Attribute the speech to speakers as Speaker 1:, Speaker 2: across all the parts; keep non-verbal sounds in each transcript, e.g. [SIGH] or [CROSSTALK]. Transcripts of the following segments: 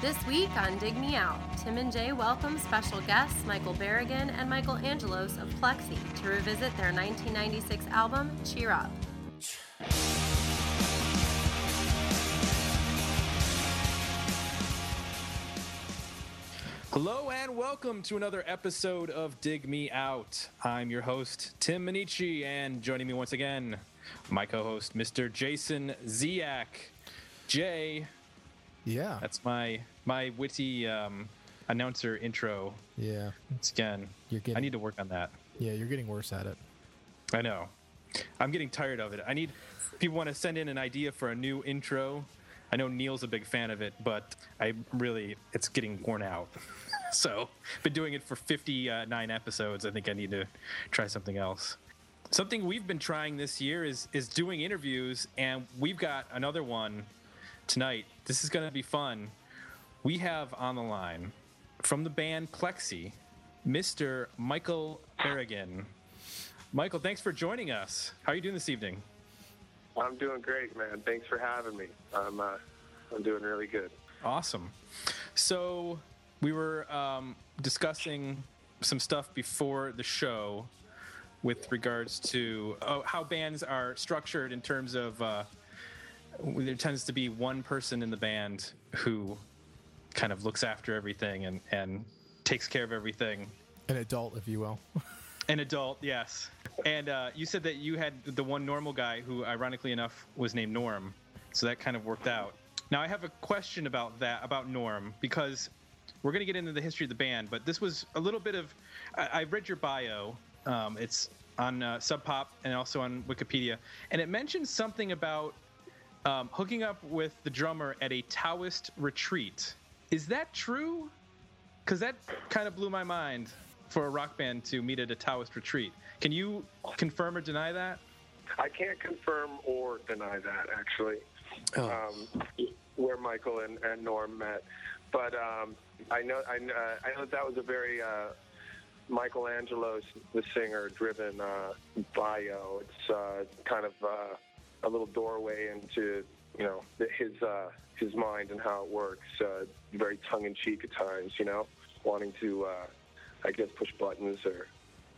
Speaker 1: This week on Dig Me Out, Tim and Jay welcome special guests Michael Barragan and Michael Angelos of Plexi to revisit their 1996 album, Cheer Up.
Speaker 2: Hello and welcome to another episode of Dig Me Out. I'm your host, Tim Minneci, and joining me once again, my co host, Mr. Jason Ziak. Jay,
Speaker 3: Yeah.
Speaker 2: that's my my witty um, announcer intro.
Speaker 3: yeah.
Speaker 2: Again,
Speaker 3: You're getting
Speaker 2: I need to work on that.
Speaker 3: Yeah, you're getting worse at it.
Speaker 2: I know. I'm getting tired of it. I need people want to send in an idea for a new intro. I know Neil's a big fan of it, but I really it's getting worn out. [LAUGHS] so, been doing it for 59 episodes. I think I need to try something else. Something we've been trying this year is is doing interviews, and we've got another one tonight. This is going to be fun. We have on the line from the band Plexi, Mr. Michael Barragan. Michael, thanks for joining us. How are you doing this evening?
Speaker 4: I'm doing great, man. Thanks for having me. I'm uh, I'm doing really good.
Speaker 2: Awesome. So we were um, discussing some stuff before the show with regards to uh, how bands are structured in terms of uh, there tends to be one person in the band who kind of looks after everything and, and takes care of everything
Speaker 3: An adult, if you will.
Speaker 2: An adult, yes. And uh, you said that you had the one normal guy who, ironically enough, was named Norm. So that kind of worked out. Now, I have a question about that, about Norm, because we're going to get into the history of the band, but this was a little bit of. I, I read your bio. Um, it's on uh, Sub Pop and also on Wikipedia. And it mentions something about um, hooking up with the drummer at a Taoist retreat. Is that true? Because that kind of blew my mind for a rock band to meet at a Taoist retreat. Can you confirm or deny that?
Speaker 4: I can't confirm or deny that actually, um, where Michael and, and Norm met, but um, I know I, uh, I know that was a very uh, Michael Angelos the singer driven uh, bio. It's uh, kind of uh, a little doorway into you know his uh, his mind and how it works. Uh, very tongue in cheek at times, you know, wanting to uh, I guess push buttons or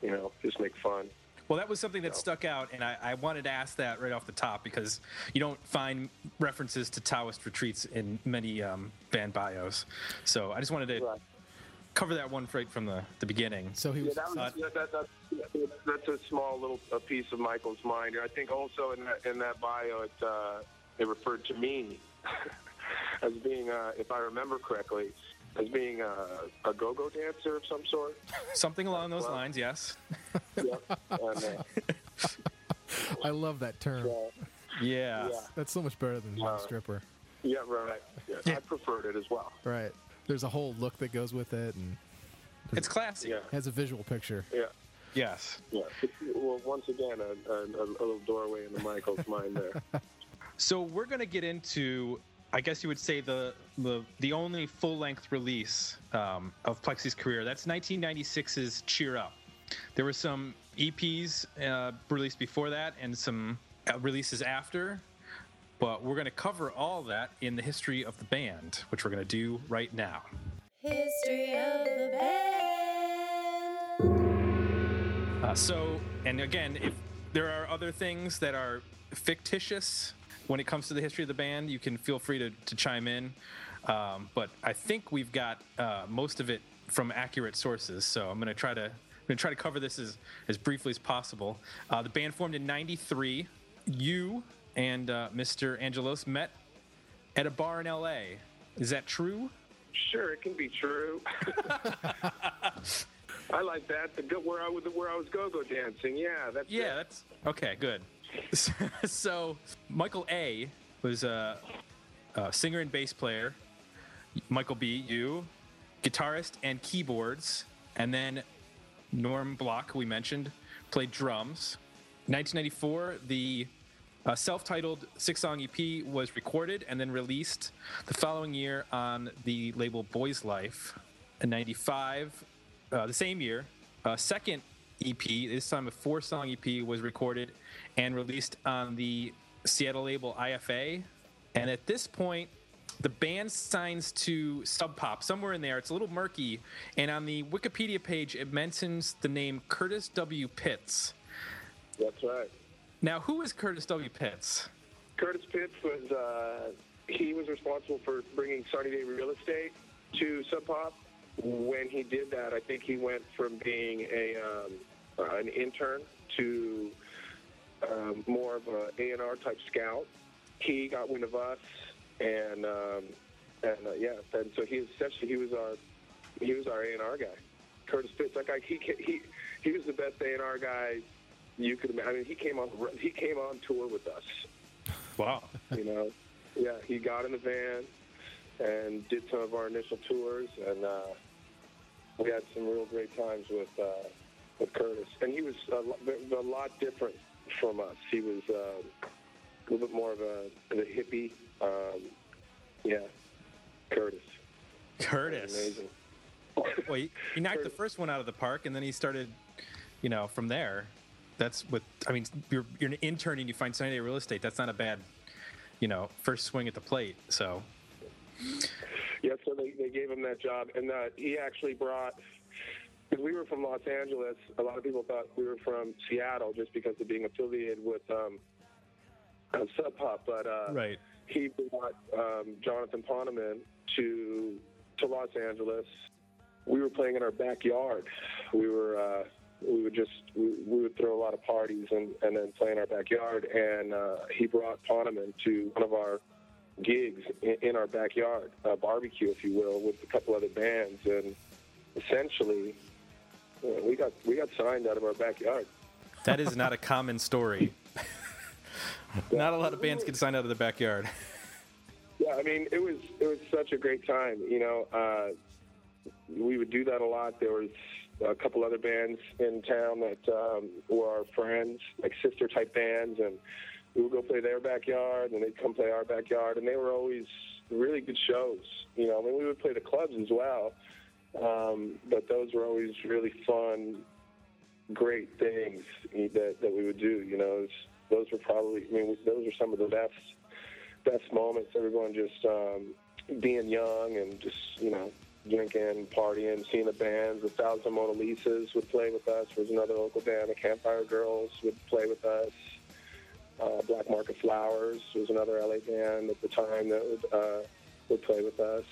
Speaker 4: you know just make fun.
Speaker 2: Well, that was something that stuck out, and I, I wanted to ask that right off the top because you don't find references to Taoist retreats in many um, band bios. So I just wanted to
Speaker 4: Right.
Speaker 2: Cover that one right from the, the beginning.
Speaker 3: So he
Speaker 4: Yeah,
Speaker 3: was.
Speaker 4: that was,
Speaker 2: Uh,
Speaker 4: that, that, that, that's a small little a piece of Michael's mind. I think also in that in that bio, it uh, it referred to me [LAUGHS] as being, uh, if I remember correctly, as being a, a go-go dancer of some sort.
Speaker 2: Something along those
Speaker 4: Well-
Speaker 2: lines, yes.
Speaker 4: Yep. and, uh, [LAUGHS]
Speaker 3: I love that term.
Speaker 4: yeah,
Speaker 2: Yeah.
Speaker 4: yeah,
Speaker 3: That's so much better than
Speaker 4: Uh,
Speaker 3: stripper.
Speaker 4: yeah, right. Yeah, I preferred it as well.
Speaker 3: Right. There's a whole look that goes with it and
Speaker 2: It's classy.
Speaker 4: Yeah,
Speaker 3: has a visual picture.
Speaker 4: yeah.
Speaker 2: Yes.
Speaker 4: Yeah. Well, once again, a, a, a little doorway into Michael's mind there. [LAUGHS]
Speaker 2: So we're going to get into, I guess you would say, the the, the only full length release um, of Plexi's career. That's 1996's Cheer Up. There were some EPs uh, released before that and some uh, releases after, but we're going to cover all that in the history of the band, which we're going to do right now.
Speaker 1: History of the band.
Speaker 2: Uh, so, and again, if there are other things that are fictitious when it comes to the history of the band, you can feel free to, to chime in. Um, but I think we've got uh, most of it from accurate sources. So I'm going to try to I'm going to try to cover this as, as briefly as possible. Uh, the band formed in '93. You and uh, Mr. Angelos met at a bar in LA. Is that true?
Speaker 4: Sure, it can be true. [LAUGHS] I like that. The where I was where I was go-go dancing. Yeah, that's
Speaker 2: Yeah,
Speaker 4: it.
Speaker 2: that's okay. Good. [LAUGHS] so Michael A was a, a singer and bass player. Michael B, you, guitarist and keyboards, and then Norm Block, we mentioned, played drums. 1994, the uh, self-titled six-song EP was recorded and then released the following year on the label Boys Life. In 95, uh, the same year, a second EP, this time a four-song EP, was recorded and released on the Seattle label IFA. And at this point,
Speaker 5: the band signs to Sub Pop somewhere in there. It's a little murky, and on the Wikipedia page it mentions the name Curtis W. Pitts.
Speaker 4: That's right.
Speaker 5: Now, who is Curtis W. Pitts?
Speaker 4: Curtis Pitts was uh, he was responsible for bringing Sunny Day Real Estate to Sub Pop. When he did that, I think he went from being a um, uh, an intern to um, more of a A and R type scout. He got wind of us, and um, and uh, yeah, and so he essentially he was our he was our A and R guy. Curtis Pitts, that guy, he he he was the best A and R guy you could imagine. I mean, he came on he came on tour with us.
Speaker 5: Wow.
Speaker 4: You know, yeah, he got in the van and did some of our initial tours, and uh, we had some real great times with uh, with Curtis. And he was a, a lot different from us. He was uh, a little bit more of a, of a hippie. Um, yeah, Curtis.
Speaker 5: Curtis.
Speaker 4: Amazing.
Speaker 5: Well, he, he knocked the first one out of the park, and then he started, you know, from there. That's what I mean. You're you're an intern and you find Sunny Day Real Estate. That's not a bad, you know, first swing at the plate. So
Speaker 4: Yeah, so they, they gave him that job, and uh, he actually brought. Because we were from Los Angeles, a lot of people thought we were from Seattle just because of being affiliated with um, uh, Sub Pop. But uh,
Speaker 5: right.
Speaker 4: he brought um, Jonathan Poneman to to Los Angeles. We were playing in our backyard. We were uh, we would just we, we would throw a lot of parties and, and then play in our backyard. And uh, he brought Poneman to one of our gigs in, in our backyard, a barbecue, if you will, with a couple other bands. And essentially, we got we got signed out of our backyard.
Speaker 5: That is not a common story. [LAUGHS] not a lot of bands get signed out of the backyard. [LAUGHS]
Speaker 4: Yeah, I mean, it was it was such a great time. You know, uh, we would do that a lot. There was a couple other bands in town that um, were our friends, like sister type bands, and we would go play their backyard, and they'd come play our backyard, and they were always really good shows. You know, I mean, we would play the clubs as well, um, but those were always really fun, great things that that we would do. You know, those were probably, I mean, those are some of the best best moments. Everyone just um, being young and just you know drinking, partying, seeing the bands. The Thousand Mona Lisas would play with us. There was another local band. The Campfire Girls would play with us. Uh, Black Market Flowers was another LA band at the time that would uh, would play with us.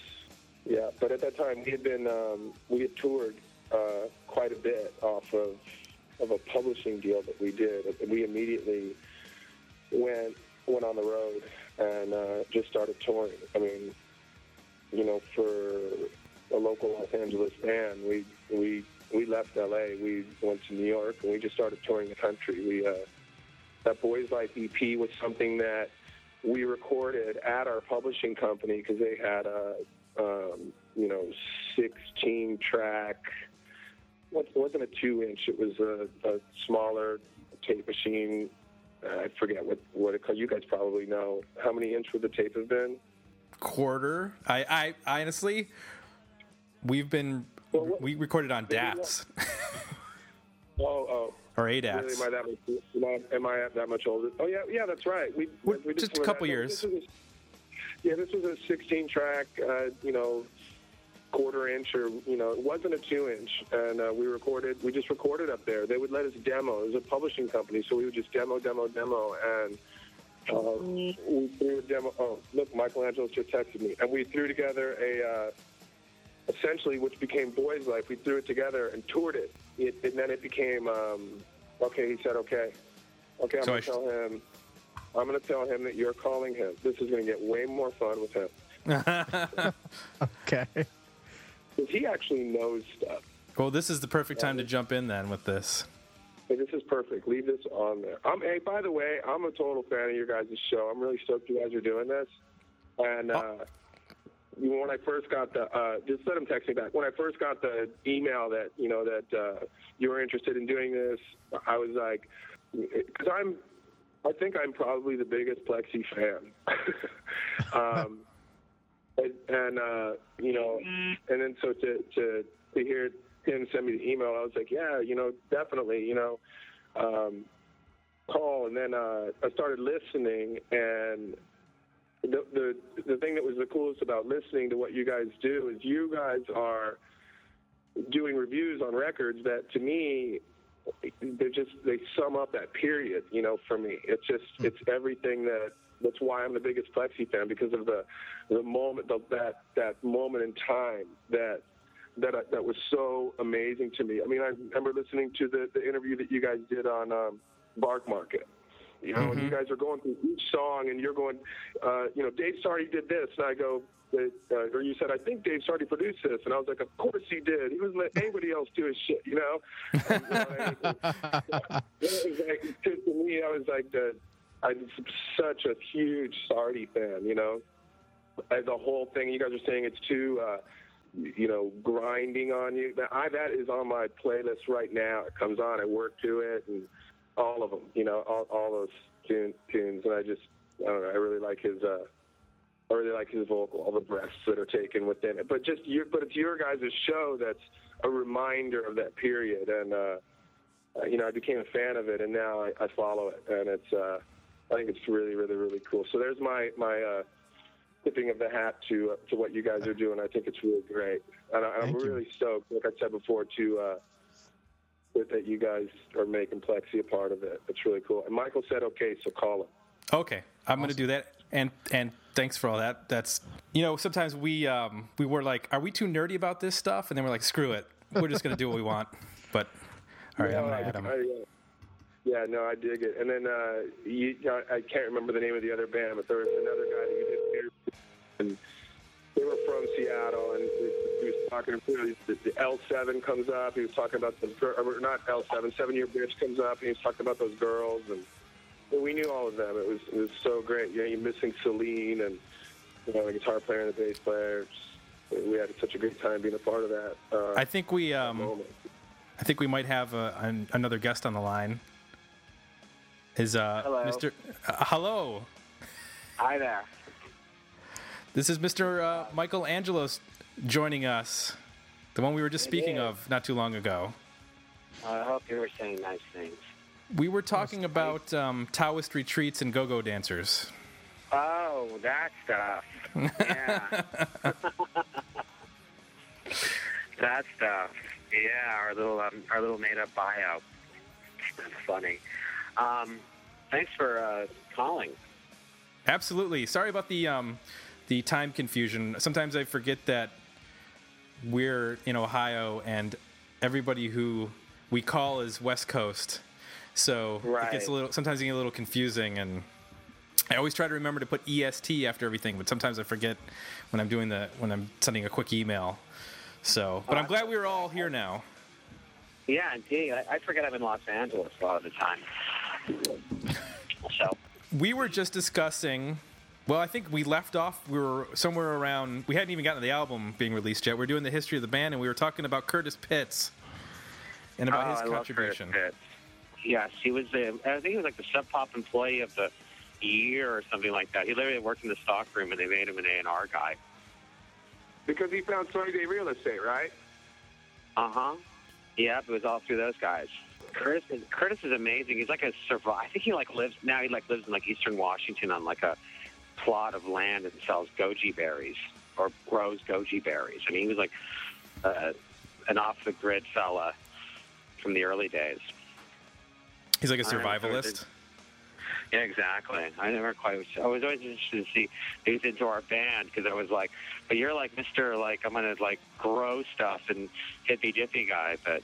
Speaker 4: Yeah, but at that time we had been um, we had toured uh, quite a bit off of of a publishing deal that we did. We immediately went went on the road and uh, just started touring. I mean, you know, for a local Los Angeles band, we we we left LA. We went to New York and we just started touring the country. We uh, that Boys Life EP was something that we recorded at our publishing company because they had a um, you know 16 track. What wasn't a two inch? It was a, a smaller tape machine I forget what what it called. You guys probably know how many inch would the tape have been?
Speaker 5: Quarter. I, I honestly, we've been
Speaker 4: Well, what-
Speaker 5: we recorded on DATs [LAUGHS]
Speaker 4: Oh, oh.
Speaker 5: or
Speaker 4: Really,
Speaker 5: ADATs.
Speaker 4: am I that much? Am I, that much older? Oh yeah, yeah, that's right. We,
Speaker 5: Well,
Speaker 4: we did
Speaker 5: just a couple
Speaker 4: that.
Speaker 5: years.
Speaker 4: This a- yeah, this was a 16 track. Uh, you know, quarter inch or you know, it wasn't a two inch, and uh, we recorded. We just recorded up there. They would let us demo. It was a publishing company, so we would just demo, demo, demo, and. Uh, we threw a demo. Oh, look, Michelangelo just texted me, and we threw together a uh, essentially, which became Boys Life. We threw it together and toured it, it and then it became. Um, okay, he said, okay, okay, I'm
Speaker 5: So
Speaker 4: gonna
Speaker 5: sh-
Speaker 4: tell him. I'm gonna tell him that you're calling him. This is gonna get way more fun with him [LAUGHS]
Speaker 3: Okay.
Speaker 4: because he actually knows stuff.
Speaker 5: well, this is the perfect time to jump in then with this.
Speaker 4: Hey, this is perfect. Leave this on there. I'm. Hey, by the way, I'm a total fan of your guys' show. I'm really stoked you guys are doing this. And uh, when I first got the, uh, just let him text me back. When I first got the email that you know that uh, you were interested in doing this, I was like, because I'm, I think I'm probably the biggest Plexi fan. [LAUGHS] um, and, and uh, you know, and then so to to to hear him send me the email, I was like, yeah, you know, definitely, you know, um, call. And then uh, I started listening, and the, the the thing that was the coolest about listening to what you guys do is you guys are doing reviews on records that to me they just they sum up that period you know for me it's just it's everything that that's why I'm the biggest Plexi fan because of the the moment the, that that moment in time that that that was so amazing to me. I mean, I remember listening to the the interview that you guys did on um, Barkmarket. You know, and you guys are going through each song, and you're going, uh, you know, Dave Sardy did this, and I go, uh, or you said, I think Dave Sardy produced this, and I was like, of course he did. He wasn't letting anybody else do his shit, you know. And, [LAUGHS] you know, it, was, like, to, me, I was like, the, I'm such a huge Sardy fan, you know. And the whole thing, you guys are saying it's too, uh, you know, grinding on you. Now, I that is on my playlist right now. It comes on, I work to it, and all of them, you know, all, all those tune, tunes, and I just, I don't know, I really like his. uh I really like his vocal, all the breaths that are taken within it. But just your, but it's your guys' show that's a reminder of that period, and uh, you know, I became a fan of it, and now I, I follow it, and it's, uh, I think it's really, really, really cool. So there's my my uh, tipping of the hat to uh, to what you guys are doing. I think it's really great, and I,
Speaker 3: you.
Speaker 4: really stoked, like I said before, to uh, that, that you guys are making Plexi a part of it. It's really cool. And Michael said, okay, so call him.
Speaker 2: Okay, I'm going to do that. And and thanks for all that. That's you know sometimes we um, we were like, are we too nerdy about this stuff? And then we're like, screw it, we're just going to do what we want. [LAUGHS] But all right, I'm going to add him.
Speaker 4: I, uh, yeah, no, I dig it. And then uh, you, I I can't remember the name of the other band, but there was another guy that you did and they were from Seattle, and was talking. You know, the, the L7 comes up. He was talking about the gir- or not L7, Seven Year Bitch comes up, and he was talking about those girls, and well, we knew all of them. It was it was so great. You know, you're missing Selene and you know the guitar player and the bass player. Just- We had such a great time being a part of that. Uh,
Speaker 2: I think we um. I think we might have uh an, another guest on the line. Is uh,
Speaker 6: Hello.
Speaker 2: Mr. Uh, hello.
Speaker 6: Hi there.
Speaker 2: This is Mr. Uh, Michael Angelos joining us, the one we were just speaking of not too long ago.
Speaker 6: I hope you were saying nice things.
Speaker 2: We were talking about um, Taoist retreats and go-go dancers.
Speaker 6: Oh, that stuff. Yeah. [LAUGHS] that stuff. Yeah, our little um, our little made up bio. That's funny. Um, thanks for uh, calling.
Speaker 2: Absolutely. Sorry about the um, the time confusion. Sometimes I forget that we're in Ohio and everybody who we call is West Coast. So it gets a little sometimes it gets a little confusing and I always try to remember to put EST after everything, but sometimes I forget when I'm doing the when I'm sending a quick email. So, but I'm glad we were all here now.
Speaker 6: Yeah, indeed. I, I forget I'm in Los Angeles a lot of the time. [LAUGHS] So,
Speaker 2: we were just discussing well i think we left off we were somewhere around we hadn't even gotten to the album being released yet we are doing the history of the band and we were talking about curtis pitts and about
Speaker 6: oh,
Speaker 2: his
Speaker 6: I love
Speaker 2: contribution
Speaker 6: Curtis Pitts. Yes, he was the. I think he was like the Sub Pop employee of the year or something like that. He literally worked in the stock room, and they made him an A and R guy.
Speaker 4: because he found Sunny Day Real Estate, right?
Speaker 6: Uh huh. Yep, it was all through those guys. Curtis is Curtis is amazing. He's like a survive. I think he like lives now. He like lives in like Eastern Washington on like a plot of land and sells goji berries or grows goji berries. I mean, he was like uh, an off the grid fella from the early days.
Speaker 2: he's like a survivalist
Speaker 6: Yeah, exactly. I never quite. Was, I was always interested to see was into our band because I was like, but you're like Mister, like I'm gonna like grow stuff and hippy dippy guy. But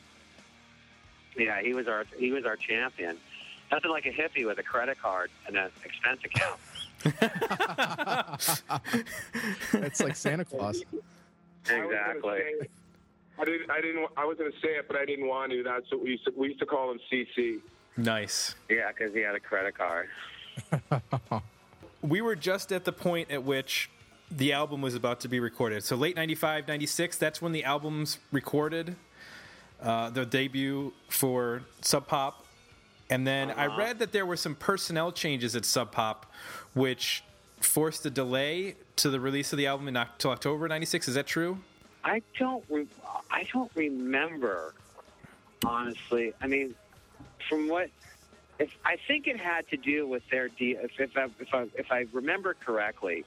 Speaker 6: yeah, he was our he was our champion. Nothing like a hippie with a credit card and an expense account.
Speaker 3: It's like Santa Claus.
Speaker 4: I was gonna
Speaker 6: Exactly.
Speaker 4: say- I didn't. I didn't. I was going to say it, but I didn't want to. That's what we used to. We used to call him CC.
Speaker 2: nice
Speaker 6: Yeah, because he had a credit card. [LAUGHS]
Speaker 2: we were just at the point at which the album was about to be recorded so late 95 96 that's when the album's recorded uh, the debut for sub pop and then i read that there were some personnel changes at sub pop which forced a delay to the release of the album until october 96 is that true
Speaker 6: I don't. Re- I don't remember. Honestly, I mean, from what if I think it had to do with their deal. if if I, if I if I remember correctly,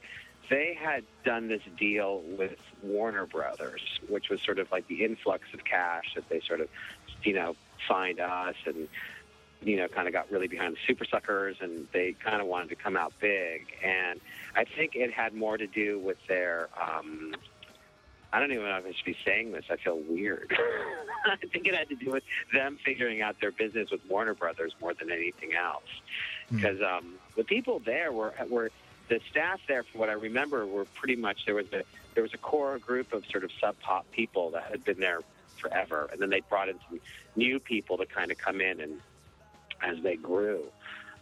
Speaker 6: they had done this deal with Warner Brothers, which was sort of like the influx of cash that they sort of, you know, signed us and, you know, kind of got really behind the Supersuckers and they kind of wanted to come out big. And I think it had more to do with their, um, I don't even know if I should be saying this. I feel weird. [LAUGHS] I think it had to do with them figuring out their business with Warner Brothers more than anything else. Because um, the people there were were the staff there, from what I remember, were pretty much there was a there was a core group of sort of sub pop people that had been there forever, and then they brought in some new people to kind of come in and as they grew.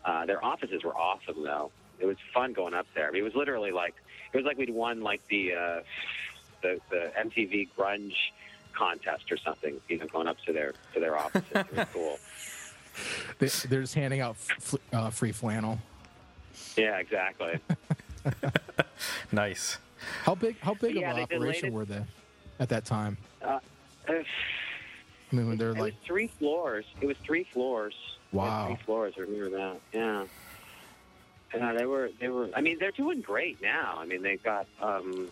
Speaker 6: Uh, their offices were awesome though. It was fun going up there. I mean, it was literally like it was like we'd won like the uh, the the MTV grunge contest or something. You know, going up to their to their offices. it was cool. [LAUGHS]
Speaker 3: They, they're just handing out f- uh, free flannel.
Speaker 6: Yeah, exactly. [LAUGHS]
Speaker 2: Nice.
Speaker 3: How big? How big
Speaker 6: Yeah,
Speaker 3: of an operation
Speaker 6: it.
Speaker 3: were they at that time?
Speaker 6: Uh,
Speaker 3: I mean, when they're
Speaker 6: it
Speaker 3: like,
Speaker 6: was three floors. It was three floors. It
Speaker 3: Wow.
Speaker 6: three floors. I remember that. Yeah. Yeah, they were. They were. I mean, they're doing great now. I mean, they've got. Um,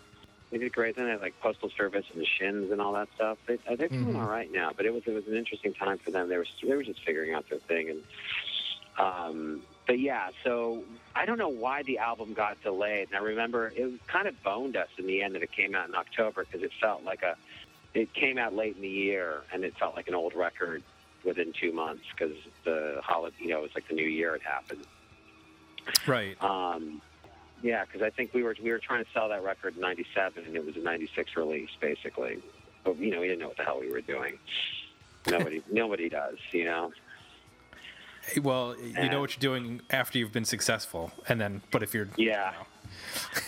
Speaker 6: they did great. Then they had like postal service and the shins and all that stuff. They, uh, they're doing
Speaker 3: Mhm.
Speaker 6: all right now. But it was it was an interesting time for them. They were they were just figuring out their thing and. Um, but yeah, so I don't know why the album got delayed. And I remember it was kind of boned us in the end that it came out in October because it felt like a, it came out late in the year and it felt like an old record within two months because the holiday, you know, it was like the new year it happened.
Speaker 2: Right.
Speaker 6: Um, yeah, because I think we were we were trying to sell that record in '97 and it was a '96 release basically. But you know, we didn't know what the hell we were doing. Nobody, [LAUGHS] nobody does, you know.
Speaker 2: Well, you know what you're doing after you've been successful, and then, but if you're,
Speaker 6: Yeah,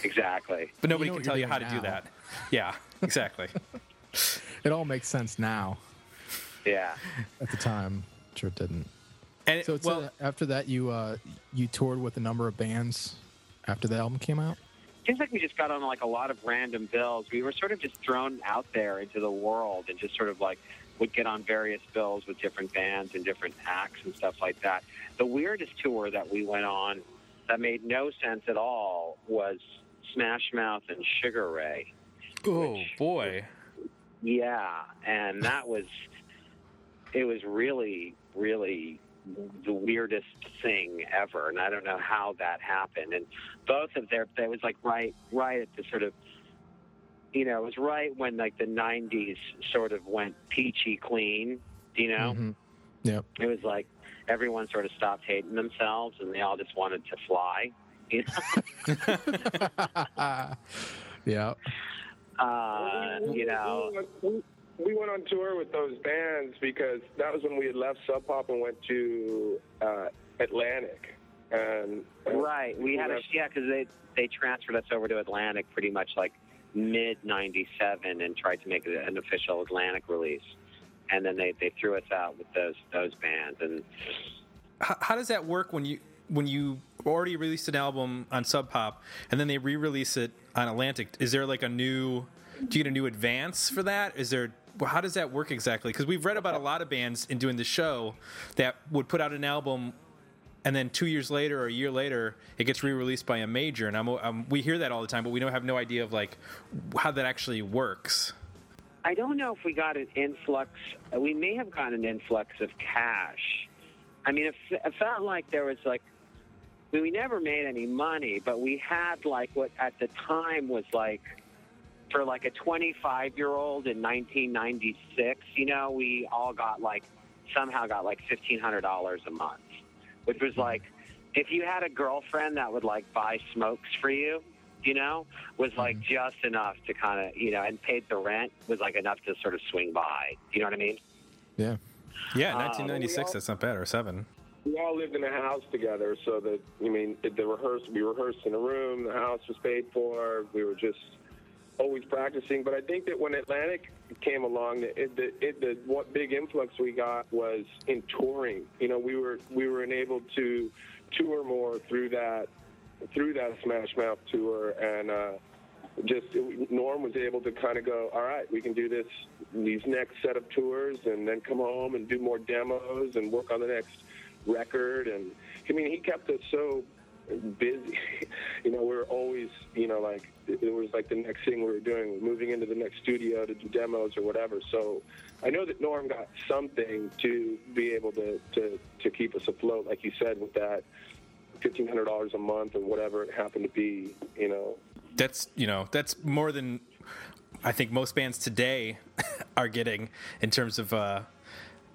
Speaker 6: exactly.
Speaker 2: but nobody
Speaker 3: know
Speaker 2: can tell
Speaker 3: you're
Speaker 2: you how to do that. Yeah, exactly. [LAUGHS] [LAUGHS]
Speaker 3: it all makes sense now.
Speaker 6: Yeah.
Speaker 3: At the time, sure it didn't.
Speaker 2: And
Speaker 3: So it's
Speaker 2: well,
Speaker 3: after that, you uh, you toured with a number of bands after the album came out.
Speaker 6: seems like we just got on like a lot of random bills. We were sort of just thrown out there into the world and just sort of like would get on various bills with different bands and different acts and stuff like that. The weirdest tour that we went on that made no sense at all was Smash Mouth and Sugar Ray.
Speaker 2: oh
Speaker 6: which-
Speaker 2: boy,
Speaker 6: Yeah, and that was it was really really the weirdest thing ever and I don't know how that happened and both of their it was like right right at the sort of you know, it was right when like the 90s sort of went peachy clean, you know?
Speaker 3: Mhm. Yep.
Speaker 6: It was like everyone sort of stopped hating themselves and they all just wanted to fly. You know? [LAUGHS] [LAUGHS]
Speaker 3: yeah.
Speaker 6: Uh, you know,
Speaker 4: we, we went on tour with those bands because that was when we had left Sub Pop and went to uh, Atlantic. And uh,
Speaker 6: Right. We had a yeah, because they they transferred us over to Atlantic pretty much like mid '97 and tried to make it an official Atlantic release, and then they, they threw us out with those those bands. And
Speaker 2: how, how does that work when you when you already released an album on Sub Pop and then they re-release it on Atlantic? Is there like a new? Do you get a new advance for that? Is there? How does that work exactly? Because we've read about a lot of bands in doing the show that would put out an album and then two years later or a year later it gets re-released by a major and I'm, we hear that all the time but we don't have no idea of like how that actually works
Speaker 6: I don't know if we got an influx. We may have gotten an influx of cash. I mean, it, it felt like there was like. We never made any money, but we had like what at the time was like for like a 25 year old in 1996. You know, we all got like somehow got like $1,500 a month, which was like if you had a girlfriend that would like buy smokes for you, you know, was like just enough to kind of, you know, and paid the rent was like enough to sort of swing by. You know what I mean?
Speaker 3: Yeah.
Speaker 2: yeah
Speaker 6: Uh,
Speaker 2: 1996
Speaker 4: we all-
Speaker 2: that's not bad or seven
Speaker 4: we all lived in a house together, so that I mean, the rehearse we rehearsed in a room. The house was paid for. We were just always practicing. But I think that when Atlantic came along, it, the, it, the what big influx we got was in touring. You know, we were we were enabled to tour more through that through that Smash Mouth tour, and uh, just Norm was able to kind of go, all right, we can do this these next set of tours, and then come home and do more demos and work on the next record. And I mean, he kept us so busy. [LAUGHS] you know, we were always, you know, like it was like the next thing we were doing, moving into the next studio to do demos or whatever. So I know that Norm got something to be able to to, to keep us afloat, like you said, with that fifteen hundred dollars a month or whatever it happened to be. You know,
Speaker 2: That's you know that's more than I think most bands today [LAUGHS] are getting in terms of uh,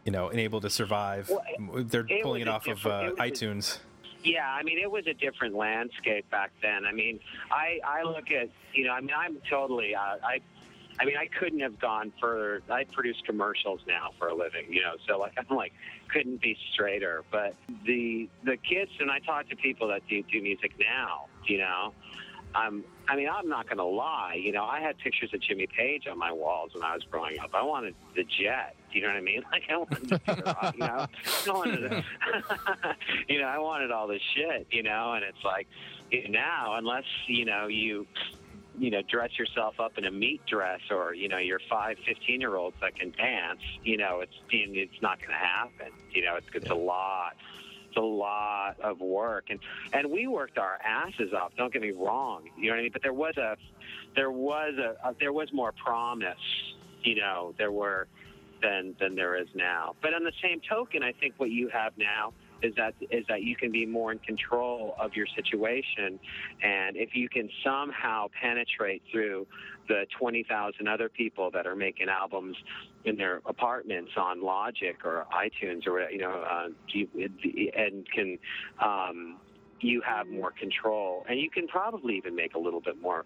Speaker 2: you know, and able to survive.
Speaker 6: Well,
Speaker 2: They're
Speaker 6: it
Speaker 2: pulling it off of uh,
Speaker 6: it was a-
Speaker 2: iTunes.
Speaker 6: Yeah, I mean, it was a different landscape back then. I mean, I I look at you know, I mean, I'm totally uh, I. I mean, I couldn't have gone further. I produce commercials now for a living, you know, so like [LAUGHS] I'm like couldn't be straighter. But the the kids, and I talk to people that do do music now, you know, um, I mean, I'm not going to lie. You know, I had pictures of Jimmy Page on my walls when I was growing up. I wanted the jet. You know what I mean? [LAUGHS] Like I wanted, to, you know, I wanted, [LAUGHS] you know, I wanted all this shit. You know, and it's like now, unless you know you you know, dress yourself up in a meat dress or, you know, you're five, 15 year olds that can dance, you know, it's, it's not going to happen. You know, it's, it's a lot, it's a lot of work. And, and we worked our asses off. Don't get me wrong. You know what I mean? But there was a, there was a, a there was more promise, you know, there were than, than there is now. But on the same token, I think what you have now is that is that you can be more in control of your situation, and if you can somehow penetrate through the twenty thousand other people that are making albums in their apartments on Logic or iTunes or you know, uh, and can um, you have more control, and you can probably even make a little bit more,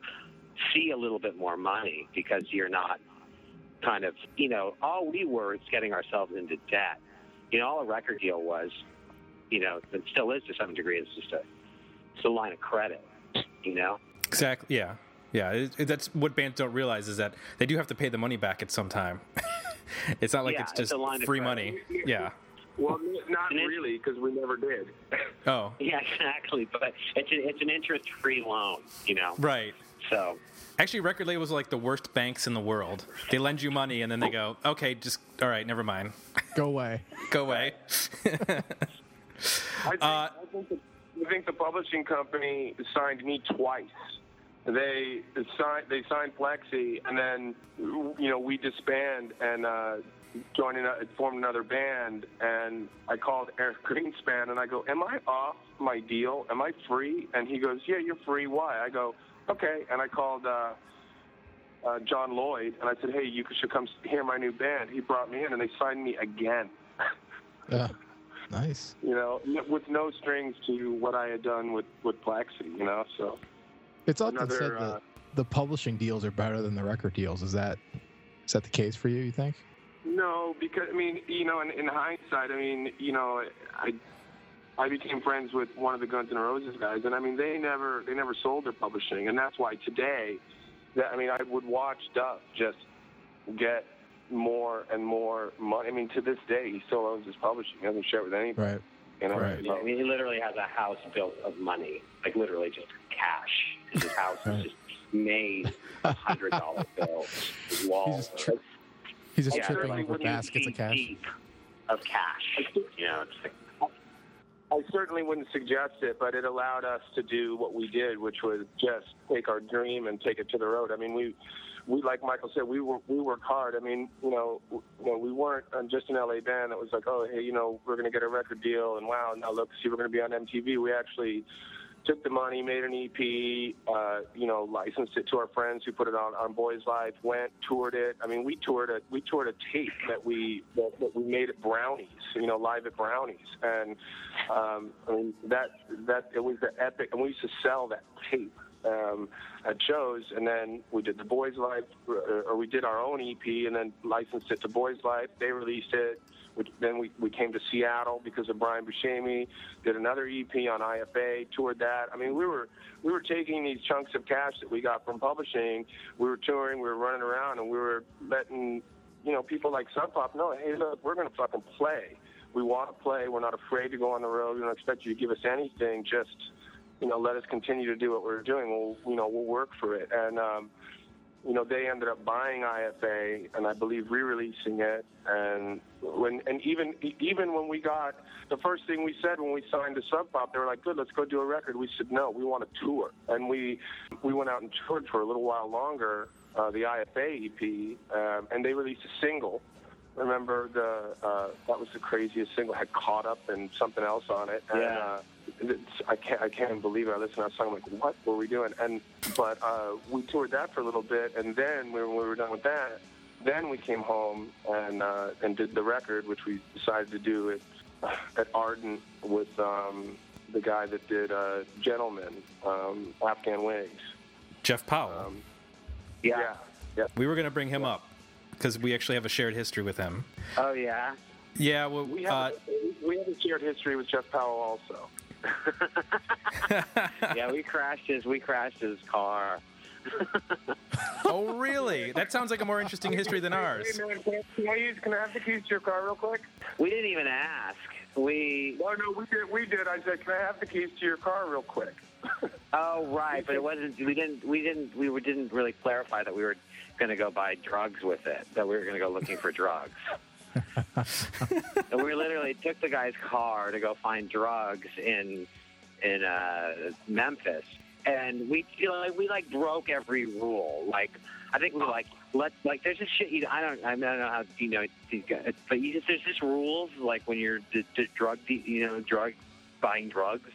Speaker 6: see a little bit more money because you're not kind of you know all we were is getting ourselves into debt. You know, all a record deal was you know, it still is to some degree. It's just a, it's a line of credit, you know.
Speaker 2: Exactly. Yeah. Yeah. It, it- that's what bands don't realize is that they do have to pay the money back at some time. [LAUGHS] it's not like
Speaker 6: Yeah,
Speaker 2: it's
Speaker 6: it's
Speaker 2: just
Speaker 6: a line
Speaker 2: free money. Yeah.
Speaker 4: well, not really, because we never did. [LAUGHS]
Speaker 2: Oh,
Speaker 6: Yeah, [LAUGHS] exactly. But it's a, it's an interest-free loan, you know.
Speaker 2: right.
Speaker 6: So
Speaker 2: Actually, record labels are like the worst banks in the world. They lend you money and then they go, okay, just all right, never mind,
Speaker 3: Go away. [LAUGHS]
Speaker 2: go away. [LAUGHS]
Speaker 4: I think,
Speaker 2: Uh,
Speaker 4: I, think the, I think the publishing company signed me twice. They signed they signed Plexi, and then you know we disband and uh, joined an, formed another band. And I called Eric Greenspan, and I go, "Am I off my deal? Am I free?" And he goes, "Yeah, you're free. Why?" I go, "Okay." And I called. Uh, uh, John Lloyd, and I said, "Hey, you should come hear my new band." He brought me in, and they signed me again. [LAUGHS]
Speaker 3: Yeah. Nice.
Speaker 4: you know, with no strings to what I had done with with Plexi, you know. So
Speaker 3: It's often
Speaker 4: Another,
Speaker 3: said that
Speaker 4: uh,
Speaker 3: the publishing deals are better than the record deals. Is that is that the case for you? You think?
Speaker 4: no, because I mean, you know, in, in hindsight, I mean, you know, I I became friends with one of the Guns N' Roses guys, and I mean, they never they never sold their publishing, and that's why today, that I mean, I would watch Duff just get more and more money. I mean, to this day, he still owns his publishing. He doesn't share it with anybody.
Speaker 3: Right.
Speaker 4: You know,
Speaker 3: Right.
Speaker 6: yeah, I mean, he literally has a house built of money, like literally just cash. His house
Speaker 3: Right.
Speaker 6: is just made of hundred dollar [LAUGHS] bills. His walls.
Speaker 3: He's, tri- he's just
Speaker 6: Yeah,
Speaker 3: tripping over baskets of cash.
Speaker 6: deep of cash. You know, it's like
Speaker 4: I certainly wouldn't suggest it, but it allowed us to do what we did, which was just take our dream and take it to the road. I mean, we, we like Michael said, we were we worked hard. I mean, you know, you know, we weren't uh, just an LA band that was like, oh, hey, you know, we're going to get a record deal, and wow, now look, see, we're going to be on MTV. We actually took the money, made an EP, uh, you know, licensed it to our friends who put it on on Boys Life, went toured it. I mean, we toured a we toured a tape that we that, that we made at Brownies, you know, live at Brownies, and um, mean that that it was the epic, and we used to sell that tape um, at shows, and then we did the Boys Live, or, or we did our own EP, and then licensed it to Boys Live. They released it. Then we, we came to Seattle because of Brian Buscemi. Did another EP on IFA. Toured that. I mean, we were we were taking these chunks of cash that we got from publishing. We were touring. We were running around, and we were letting you know people like Sub Pop know, hey, look, we're to fucking play. We want to play. We're not afraid to go on the road. We don't expect you to give us anything. Just you know, let us continue to do what we're doing. We'll you know we'll work for it. And um, you know, they ended up buying IFA and I believe re-releasing it. And when and even even when we got the first thing we said when we signed to Sub Pop, they were like, "Good, let's go do a record." We said, "No, we want a tour," and we we went out and toured for a little while longer. Uh, the IFA EP, um, and they released a single. Remember the uh, that was the craziest single. Had caught up and something else on it. And,
Speaker 6: Yeah.
Speaker 4: uh, it's, I can't I can't even believe it. I listened to that song I'm like, what were we doing? And but uh, we toured that for a little bit, and then when we were done with that, then we came home and uh, and did the record, which we decided to do at at Ardent with um, the guy that did uh, Gentlemen, um, Afghan Whigs
Speaker 2: Jeff Powell.
Speaker 4: Um,
Speaker 6: Yeah.
Speaker 4: yeah, yeah.
Speaker 2: we were going to bring him up because we actually have a shared history with him.
Speaker 6: Oh yeah.
Speaker 2: Yeah, well,
Speaker 4: We
Speaker 2: uh,
Speaker 4: have we have a shared history with Jeff Powell also. [LAUGHS]
Speaker 6: Yeah, we crashed his we crashed his car. [LAUGHS]
Speaker 2: oh really? That sounds like a more interesting history than ours.
Speaker 4: Can I, use? Can I have the keys to your car real quick?
Speaker 6: We didn't even ask. We
Speaker 4: No, no, we did. We did. I said, can I have the keys to your car real quick?
Speaker 6: oh right, but it wasn't. We didn't. We didn't. We were- didn't really clarify that we were going to go buy drugs with it. That we were going to go looking for drugs. [LAUGHS] and we literally took the guy's car to go find drugs in in uh, Memphis, and we you know, like we like broke every rule. Like I think we like let like there's just shit you I don't I don't know how you know these guys, but you just there's just rules like when you're d- d- drug de- you know drug buying drugs.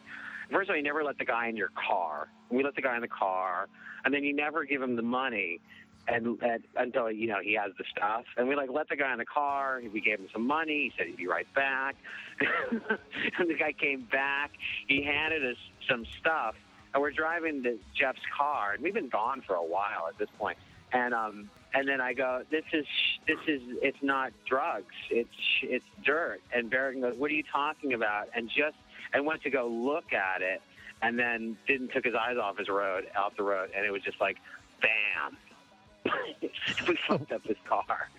Speaker 6: First of all, you never let the guy in your car. We let the guy in the car, and then you never give him the money and, and until you know he has the stuff. And we like let the guy in the car. We gave him some money. He said he'd be right back. [LAUGHS] and the guy came back. He handed us some stuff, and we're driving to Jeff's car. And we've been gone for a while at this point. And um, and then I go, this is this is it's not drugs. It's it's dirt. And Barrett goes, what are you talking about? And just and went to go look at it, and then didn't took his eyes off his road, off the road, and it was just like, bam. [LAUGHS] we fucked up his car.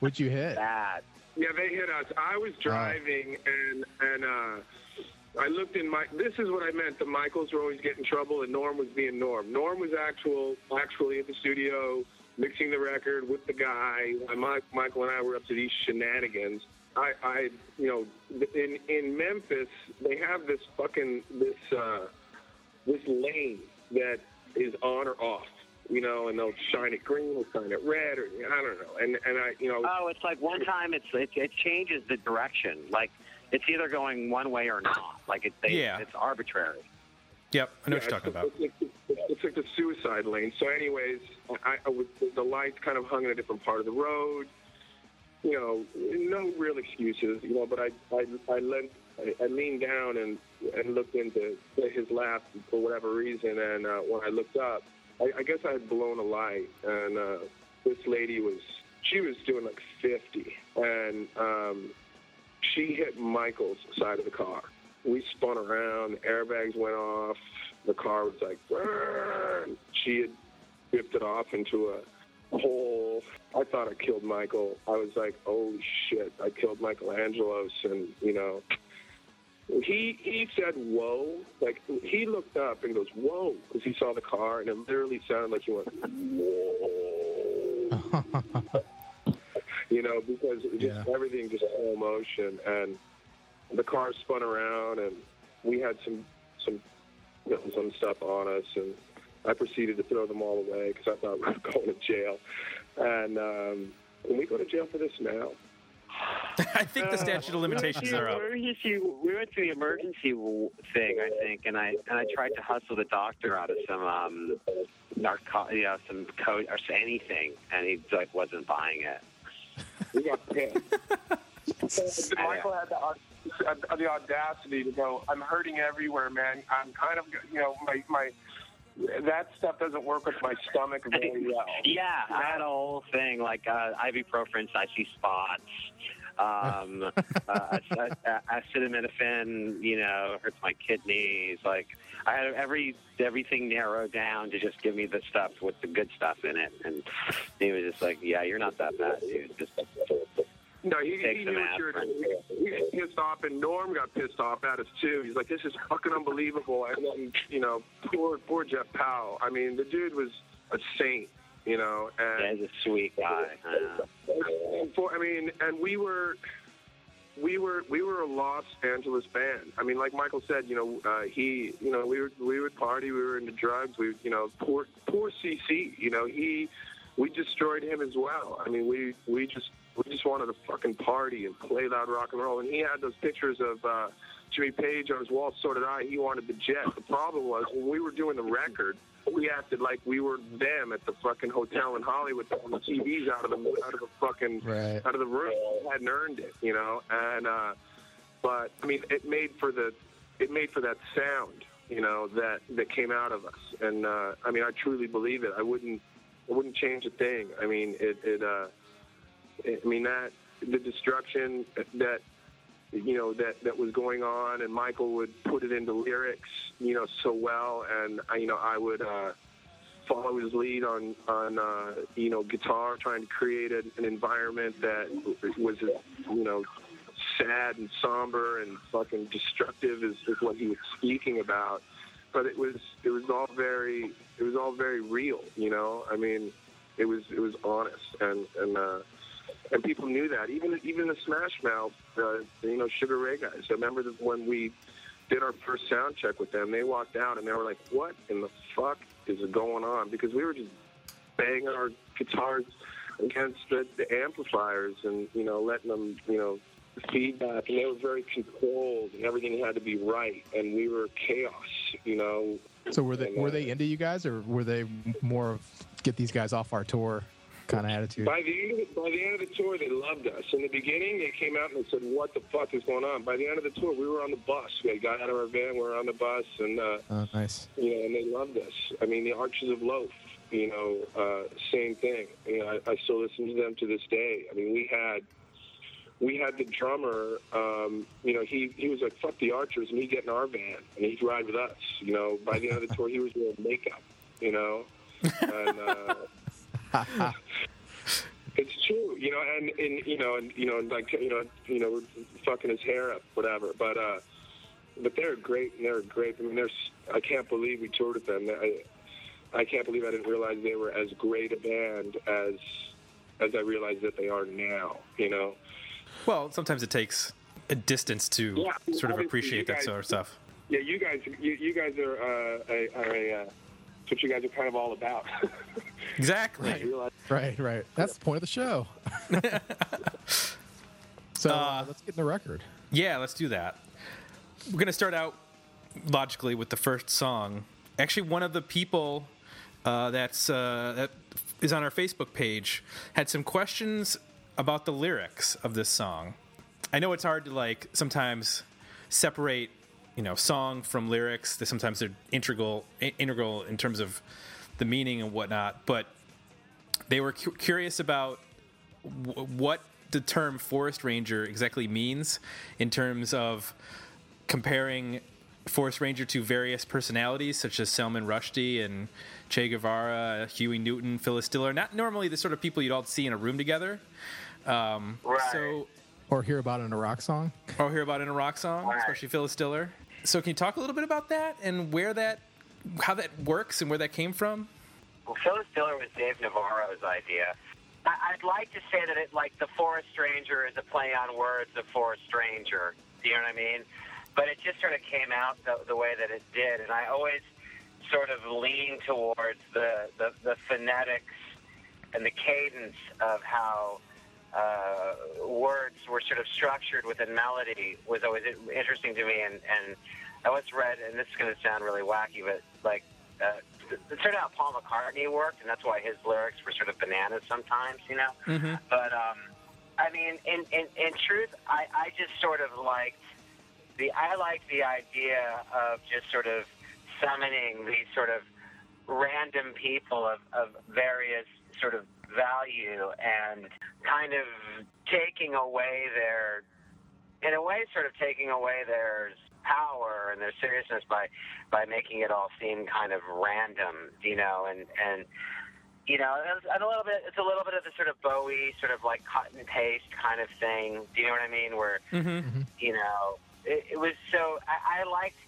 Speaker 3: What'd you hit?
Speaker 6: Bad.
Speaker 4: Yeah, they hit us. I was driving and and uh, I looked in my. This is what I meant. The Michaels were always getting trouble, and Norm was being Norm. Norm was actual actually at the studio mixing the record with the guy. And Mike, Michael and I were up to these shenanigans. I, I, you know, in in Memphis, they have this fucking this uh, this lane that is on or off. You know, and they'll shine it green, they'll shine it red, or I don't know. And and I, you know,
Speaker 6: Oh, it's like one time it's it, it changes the direction. Like it's either going one way or not. Like it, they,
Speaker 2: Yeah.
Speaker 6: it's arbitrary.
Speaker 2: Yep, I know
Speaker 4: Yeah,
Speaker 2: what you're talking about.
Speaker 4: It's like, it's like the suicide lane. So, anyways, I, I was, the lights kind of hung in a different part of the road. You know, no real excuses. You know, but I I I, leant, I, I leaned down and and looked into his lap for whatever reason. And uh, when I looked up, I, I guess I had blown a light, and uh, this lady was she was doing like 50, and um, she hit Michael's side of the car. We spun around, airbags went off, the car was like, "Burn." she had drifted off into a hole. I thought I killed Michael. I was like, oh shit, I killed Michael Angelos, and you know, he he said whoa, like he looked up and goes whoa because he saw the car, and it literally sounded like he went whoa. [LAUGHS] you know, because just
Speaker 3: Yeah.
Speaker 4: everything just slow motion, and the car spun around, and we had some some you know, some stuff on us, and I proceeded to throw them all away because I thought we were [LAUGHS] going to jail, and um, can we go to jail for this now? [LAUGHS]
Speaker 2: I think the statute of limitations are up.
Speaker 6: We went to, we went to the emergency thing, I think, and I and I tried to hustle the doctor out of some um, narco, you know, some code or anything, and he like wasn't buying it.
Speaker 4: We got pissed. [LAUGHS] Michael had the, aud- the audacity to go, I'm hurting everywhere, man. I'm kind of, you know, my, my, that stuff doesn't work with my stomach very [LAUGHS] well.
Speaker 6: Yeah, I had a whole thing like uh, ibuprofen, I see spots. Um, [LAUGHS] uh, acetaminophen, you know, hurts my kidneys. Like I had every everything narrowed down to just give me the stuff with the good stuff in it, and he was just like, "Yeah, you're not that bad, dude." Just
Speaker 4: No, he, he knew what you were doing. He was pissed off, and Norm got pissed off at us too. He's like, "This is fucking unbelievable." And then, you know, poor, poor Jeff Powell. I mean, the dude was a saint. you know. And
Speaker 6: Yeah, he's a sweet guy.
Speaker 4: And for, I mean, and we were, we were, we were a Los Angeles band. I mean, like Michael said, you know, uh, he, you know, we were, we would party, we were into drugs, we, you know, poor, poor CC, you know, he, we destroyed him as well. I mean, we, we just, we just wanted to fucking party and play loud rock and roll. And he had those pictures of uh, Jimmy Page on his wall. So did I. He wanted the jet. The problem was when we were doing the record, we acted like we were them at the fucking hotel in Hollywood, throwing the TVs out of the out of the fucking
Speaker 3: Right.
Speaker 4: out of the room. We hadn't earned it, you know. And uh, but I mean, it made for the it made for that sound, you know, that that came out of us. And uh, I mean, I truly believe it. I wouldn't I wouldn't change a thing. I mean, it it. Uh, I mean that the destruction that you know that that was going on, and Michael would put it into lyrics, you know, so well, and I, you know I would uh, follow his lead on on uh, you know guitar, trying to create an, an environment that was you know sad and somber and fucking destructive is, is what he was speaking about. But it was it was all very it was all very real, you know. I mean, it was it was honest and and. Uh, and people knew that. Even even the Smash Mouth, uh, you know, Sugar Ray guys. I remember that when we did our first sound check with them, they walked out and they were like, "What in the fuck is going on?" Because we were just banging our guitars against the, the amplifiers and you know letting them you know feedback, and they were very controlled, and everything had to be right, and we were chaos, you know.
Speaker 3: So were they
Speaker 4: And,
Speaker 3: were
Speaker 4: uh,
Speaker 3: they into you guys, or were they more of get these guys off our tour kind of attitude?
Speaker 4: By the end of the, by the end of the tour, they loved us. In the beginning, they came out and they said, "What the fuck is going on?" By the end of the tour, we were on the bus. We got out of our van, we were on the bus, and uh,
Speaker 3: Oh, nice.
Speaker 4: you know, and they loved us. I mean, the Archers of Loaf, you know, uh, same thing. You know, I, I still listen to them to this day. I mean, we had we had the drummer. Um, you know, he he was like, "Fuck the Archers," and he'd get in our van and he'd ride with us. You know, by the end of the tour, he was wearing makeup. You know, [LAUGHS] and. Uh, [LAUGHS] It's true, you know, and, and you know, and you know, and like you know, you know, fucking his hair up, whatever. But uh, but they're great, and they're great. I mean, they're. s- I can't believe we toured with them. I, I can't believe I didn't realize they were as great a band as as I realize that they are now. You know.
Speaker 2: Well, sometimes it takes a distance to
Speaker 4: Yeah,
Speaker 2: sort of appreciate
Speaker 4: you
Speaker 2: that sort of stuff.
Speaker 4: Yeah, you guys, you, you guys are uh, a, are a. Uh, it's what you guys are kind of all about. [LAUGHS]
Speaker 2: Exactly.
Speaker 4: I realize-
Speaker 3: Right, right. That's the point of the show. [LAUGHS] so Uh, let's get in the record.
Speaker 2: Yeah, let's do that. We're going to start out logically with the first song. Actually, one of the people uh, that's uh, that is on our Facebook page had some questions about the lyrics of this song. I know it's hard to like sometimes separate, you know, song from lyrics. That sometimes they're integral i- integral in terms of the meaning and whatnot. But they were cu- curious about w- what the term forest ranger exactly means in terms of comparing forest ranger to various personalities such as Salman Rushdie and Che Guevara, Huey Newton, Phyllis Diller. Not normally the sort of people you'd all see in a room together. Um,
Speaker 6: Right.
Speaker 2: So,
Speaker 3: Or hear about in a rock song.
Speaker 2: or hear about in a rock song,
Speaker 6: Right.
Speaker 2: especially Phyllis Diller. So, can you talk a little bit about that and where that, how that works and where that came from?
Speaker 6: Well, Phyllis Diller was Dave Navarro's idea. I'd like to say that it, like, the Forest Ranger is a play on words of Forest Stranger. Do you know what I mean? But it just sort of came out the, the way that it did, and I always sort of lean towards the, the, the phonetics and the cadence of how uh, words were sort of structured within melody was always interesting to me. And, and I once read, and this is going to sound really wacky, but like uh, it turned out Paul McCartney worked, and that's why his lyrics were sort of bananas sometimes, you know.
Speaker 2: Mm-hmm.
Speaker 6: But um, I mean, in, in in truth, I, I just sort of liked the I liked the idea of just sort of summoning these sort of random people of, of various sort of value and kind of taking away their in a way sort of taking away their power and their seriousness by by making it all seem kind of random you know and and you know and and a little bit it's a little bit of the sort of bowie sort of like cut and paste kind of thing do you know what i mean where
Speaker 2: Mm-hmm.
Speaker 6: you know, it, it was so. I, I liked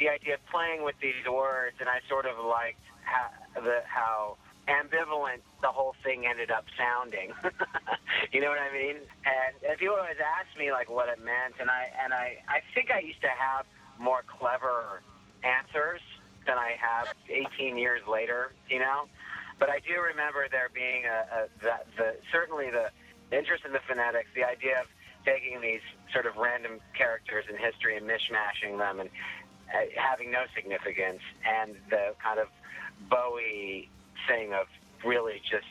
Speaker 6: the idea of playing with these words, and I sort of liked how, the, how ambivalent the whole thing ended up sounding. [LAUGHS] you know what I mean? And, and people always ask me like what it meant, and I and I I think I used to have more clever answers than I have 18 years later. You know, but I do remember there being a, a the, the certainly the interest in the phonetics, the idea of taking these sort of random characters in history and mishmashing them and uh, having no significance, and the kind of Bowie thing of really just,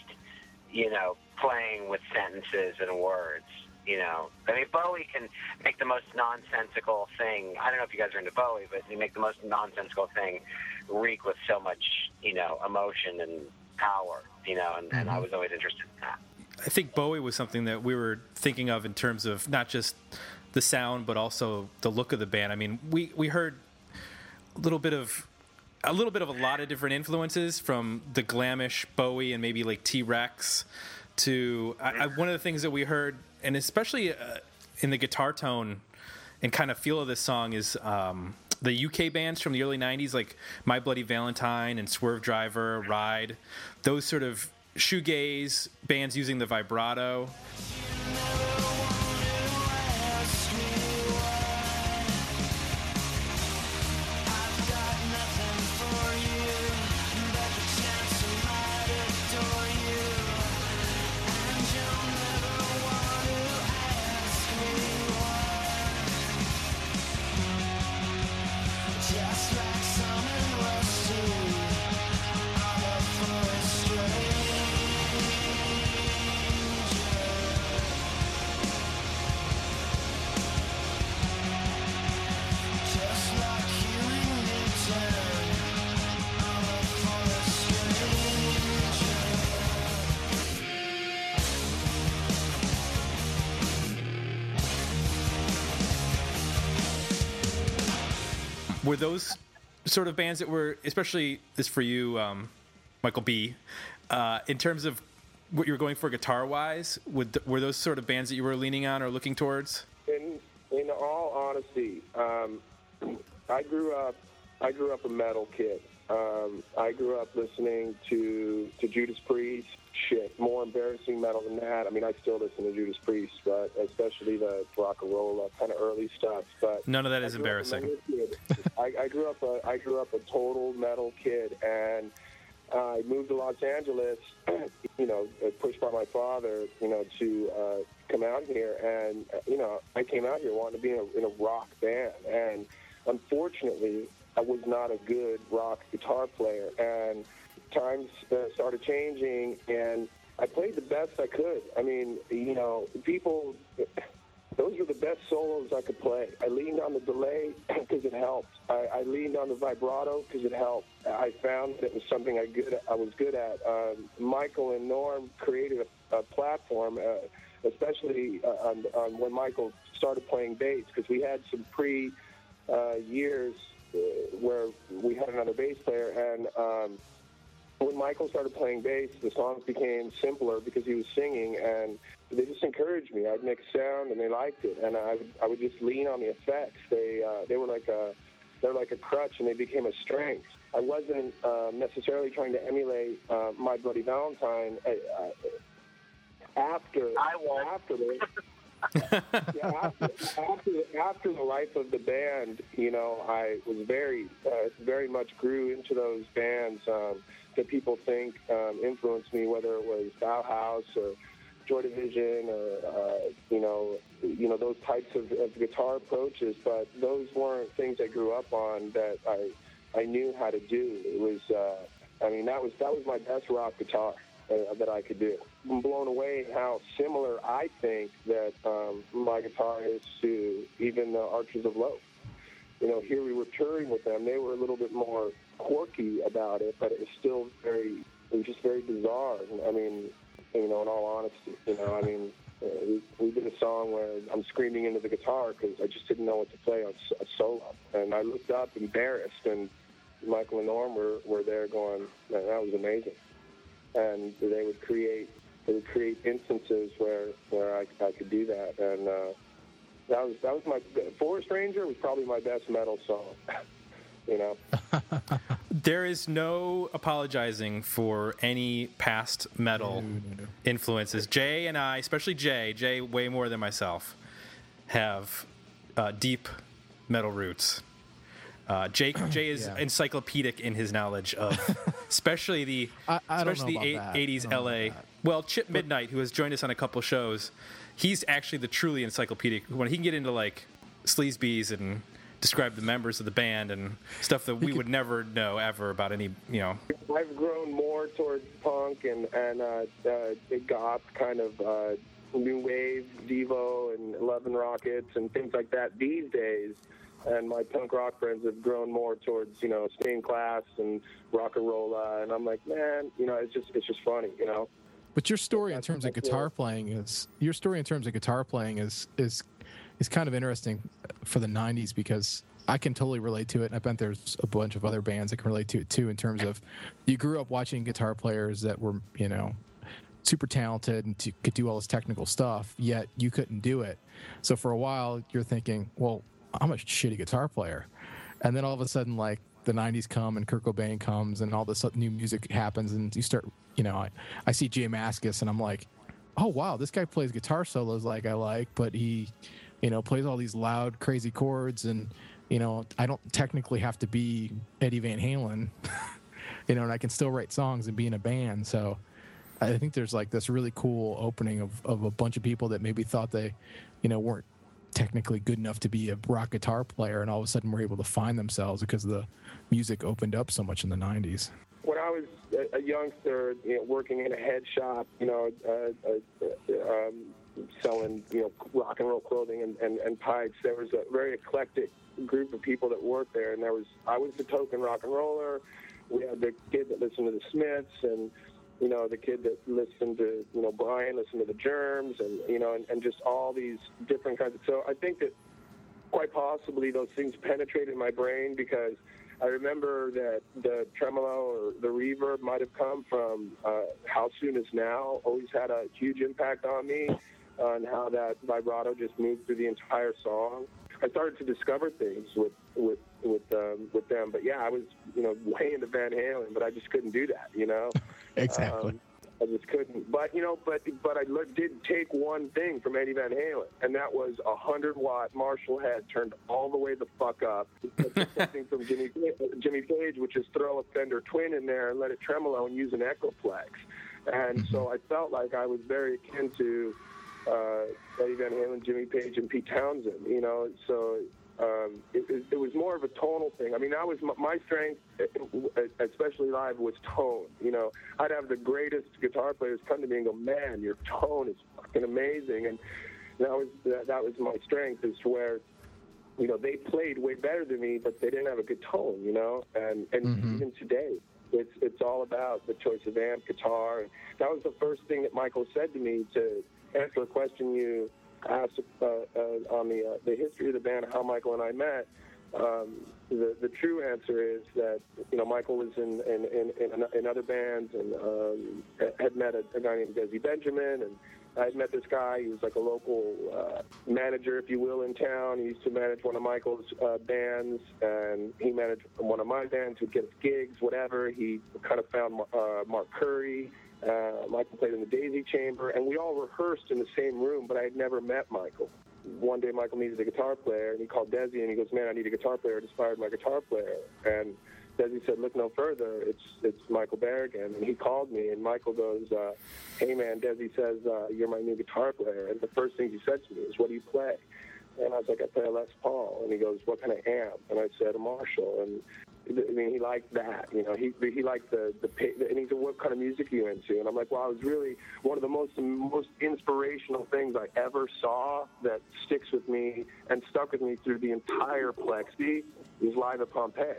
Speaker 6: you know, playing with sentences and words. You know, I mean, Bowie can make the most nonsensical thing. I don't know if you guys are into Bowie, but he make the most nonsensical thing reek with so much, you know, emotion and power. You know, and, and I mm-hmm. was always interested in that.
Speaker 2: I think Bowie was something that we were thinking of in terms of not just the sound, but also the look of the band. I mean, we, we heard a little bit of a little bit of a lot of different influences from the glamish Bowie and maybe like T Rex to I, I, one of the things that we heard, and especially uh, in the guitar tone and kind of feel of this song is um, the UK bands from the early '90s, like My Bloody Valentine and Swervedriver, Ride, those sort of shoegaze bands using the vibrato. Sort of bands that were, especially this for you, um, Michael B. Uh, in terms of what you were going for guitar wise, would, were those sort of bands that you were leaning on or looking towards?
Speaker 4: In in all honesty, um, I grew up I grew up a metal kid. Um, I grew up listening to to Judas Priest. Shit, more embarrassing metal than that. I mean, I still listen to Judas Priest, but especially the rock and roll kind of early stuff. But
Speaker 2: none of that is embarrassing. [LAUGHS]
Speaker 4: I, I grew up a I grew up a total metal kid, and I moved to Los Angeles. [CLEARS THROAT] You know, pushed by my father. You know, to uh, come out here, and uh, you know, I came out here wanting to be in a, in a rock band, and unfortunately, I was not a good rock guitar player, and times uh, started changing, and I played the best I could. I mean, you know, people those were the best solos I could play. I leaned on the delay [CLEARS THROAT] because it helped. I, I leaned on the vibrato because it helped. I found that it was something I good I was good at. Um, Michael and Norm created a, a platform, uh, especially uh, on, on when Michael started playing bass because we had some pre uh, years where we had another bass player and. Um, when Michael started playing bass, the songs became simpler because he was singing, and they just encouraged me. I'd mix sound, and they liked it, and I would, I would just lean on the effects. They uh, they were like a they're like a crutch, and they became a strength. I wasn't uh, necessarily trying to emulate uh, My Bloody Valentine. Uh, uh after
Speaker 6: I
Speaker 4: after the [LAUGHS] yeah, after, after, after the life of the band, you know, I was very, uh, very much grew into those bands um, that people think um, influenced me, whether it was Bauhaus or Joy Division or uh, you know you know those types of, of guitar approaches, but those weren't things I grew up on that I I knew how to do. It was uh, I mean that was that was my best rock guitar uh, that I could do. I'm blown away how similar I think that um, my guitar is to even the Archers of Loaf. You know, here we were touring with them. They were a little bit more quirky about it, but it was still very, it was just very bizarre. I mean, you know, in all honesty, you know, I mean, uh, we, we did a song where I'm screaming into the guitar because I just didn't know what to play on a solo. And I looked up embarrassed, and Michael and Norm were, were there going, man, that was amazing. And they would create they would create instances where where I, I could do that, and uh, that was that was my Forest Ranger was probably my best metal song. [LAUGHS] You know. [LAUGHS]
Speaker 2: There is no apologizing for any past metal influences. Jay and I, especially Jay, Jay way more than myself, have uh, deep metal roots. Uh, Jay, [CLEARS THROAT] Jay is
Speaker 3: Yeah.
Speaker 2: encyclopedic in his knowledge of, [LAUGHS] especially the,
Speaker 3: I- I don't know
Speaker 2: especially the
Speaker 3: about
Speaker 2: eight- 80s
Speaker 3: I don't know
Speaker 2: LA. Well, Chip Midnight, who has joined us on a couple shows, he's actually the truly encyclopedic. When he can get into like sleazebees and describe the members of the band and stuff that we would never know ever about any, you know.
Speaker 4: I've grown more towards punk and and uh, uh, goth kind of uh, new wave, Devo and Love and Rockets and things like that these days. And my punk rock friends have grown more towards you know Stained Class and rock and roll. And I'm like, man, you know, it's just it's just funny, you know.
Speaker 3: But your story in terms of guitar playing is your story in terms of guitar playing is is is kind of interesting for the '90s because I can totally relate to it, and I bet there's a bunch of other bands that can relate to it too. In terms of you grew up watching guitar players that were you know super talented and t- could do all this technical stuff, yet you couldn't do it. So for a while, you're thinking, well, I'm a shitty guitar player, and then all of a sudden, like the '90s come and Kurt Cobain comes and all this new music happens, and you start, you know, I, I see Jay Mascis and I'm like, oh wow, this guy plays guitar solos like I like, but he, you know, plays all these loud, crazy chords, and you know, I don't technically have to be Eddie Van Halen, [LAUGHS] you know, and I can still write songs and be in a band. So I think there's like this really cool opening of, of a bunch of people that maybe thought they, you know, weren't technically good enough to be a rock guitar player, and all of a sudden were able to find themselves because the music opened up so much in the '90s.
Speaker 4: when I was a, youngster, you know, working in a head shop, you know, uh, uh, um, selling, you know, rock and roll clothing and, and, and pipes, there was a very eclectic group of people that worked there, and there was I was the token rock and roller. We had the kid that listened to the Smiths, and you know, the kid that listened to, you know, Brian listened to the Germs, and you know, and, and just all these different kinds of. So I think that quite possibly those things penetrated my brain because I remember that the tremolo or the reverb might have come from uh, How Soon Is Now. Always had a huge impact on me on how that vibrato just moved through the entire song. I started to discover things with with with um, with them, but yeah, I was you know way into Van Halen, but I just couldn't do that, you know. [LAUGHS]
Speaker 3: Exactly.
Speaker 4: Um, I just couldn't. But you know, but but I did take one thing from Eddie Van Halen, and that was a hundred watt Marshall head turned all the way the fuck up. Something from Jimmy Jimmy Page, which is throw a Fender Twin in there and let it tremolo and use an Echoplex. And so I felt like I was very akin to uh, Eddie Van Halen, Jimmy Page, and Pete Townshend. You know, so um, it, it, was more of a tonal thing. I mean, that was my, my strength, uh, especially live, was tone. You know, I'd have the greatest guitar players come to me and go, "Man, your tone is fucking amazing," and that was that, that was my strength. Is where you know they played way better than me, but they didn't have a good tone. You know, and and even today. It's it's all about the choice of amp, guitar. And that was the first thing that Michael said to me to answer a question you asked uh, uh, on the uh, the history of the band, how Michael and I met. Um, the the true answer is that you know Michael was in in in, in, other bands and um, had met a, a guy named Desi Benjamin and I had met this guy. He was like a local uh, manager, if you will, in town. He used to manage one of Michael's uh, bands, and he managed one of my bands. Who'd get us gigs, whatever. He kind of found uh, Mark Curry. Uh, Michael played in the Daisy Chamber, and we all rehearsed in the same room, but I had never met Michael. One day, Michael needed a guitar player, and he called Desi, and he goes, "Man, I need a guitar player." It inspired my guitar player, and Desi said, "Look no further. It's it's Michael Barragan." And he called me, and Michael goes, uh, "Hey man, Desi says uh, you're my new guitar player." And the first thing he said to me is, "What do you play?" And I was like, "I play a Les Paul." And he goes, "What kind of amp?" And I said, "A Marshall." And I mean, he liked that. You know, he he liked the the and he said, "What kind of music are you into?" And I'm like, "Well, it was really one of the most most inspirational things I ever saw that sticks with me and stuck with me through the entire Plexi is live at Pompeii."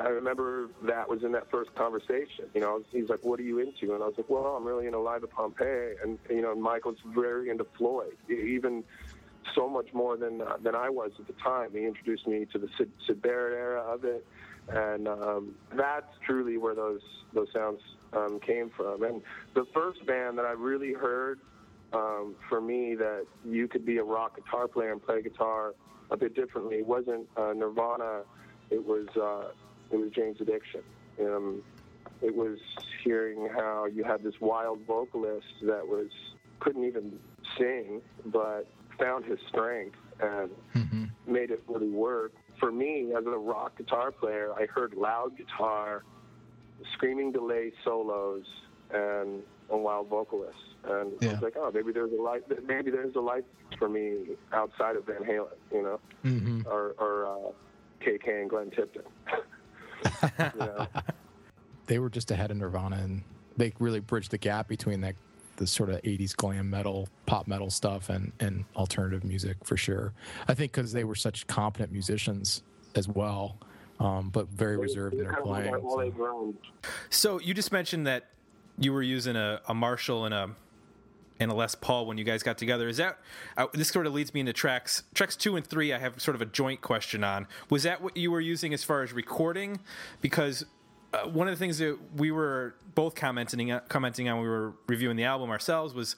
Speaker 4: I remember that was in that first conversation. You know, he's like, "What are you into?" And I was like, "Well, I'm really into Live at Pompeii." And you know, Michael's very into Floyd, even so much more than uh, than I was at the time. He introduced me to the Syd, Syd Barrett era of it, and um, that's truly where those those sounds um, came from. And the first band that I really heard um, for me that you could be a rock guitar player and play guitar a bit differently wasn't uh, Nirvana it was uh, it was Jane's Addiction. Um, it was hearing how you had this wild vocalist that was couldn't even sing, but found his strength and
Speaker 3: Mm-hmm.
Speaker 4: made it really work. For me, as a rock guitar player, I heard loud guitar, screaming delay solos, and a wild vocalist. And I was like, oh, maybe there's a life. Maybe there's a life for me outside of Van Halen, you know,
Speaker 3: Mm-hmm.
Speaker 4: or or uh, KK and Glenn Tipton. [LAUGHS] you know? [LAUGHS]
Speaker 3: They were just ahead of Nirvana, and they really bridged the gap between that the sort of 80s glam metal, pop metal stuff, and and alternative music for sure. I think because they were such competent musicians as well, um, but very reserved in their
Speaker 4: Kind of like
Speaker 3: playing. so-
Speaker 2: So you just mentioned that you were using a, a Marshall and a and a Les Paul when you guys got together. Is that uh, this sort of leads me into tracks tracks two and three? I have sort of a joint question on. Was that what you were using as far as recording? Because uh, one of the things that we were both commenting commenting on when we were reviewing the album ourselves was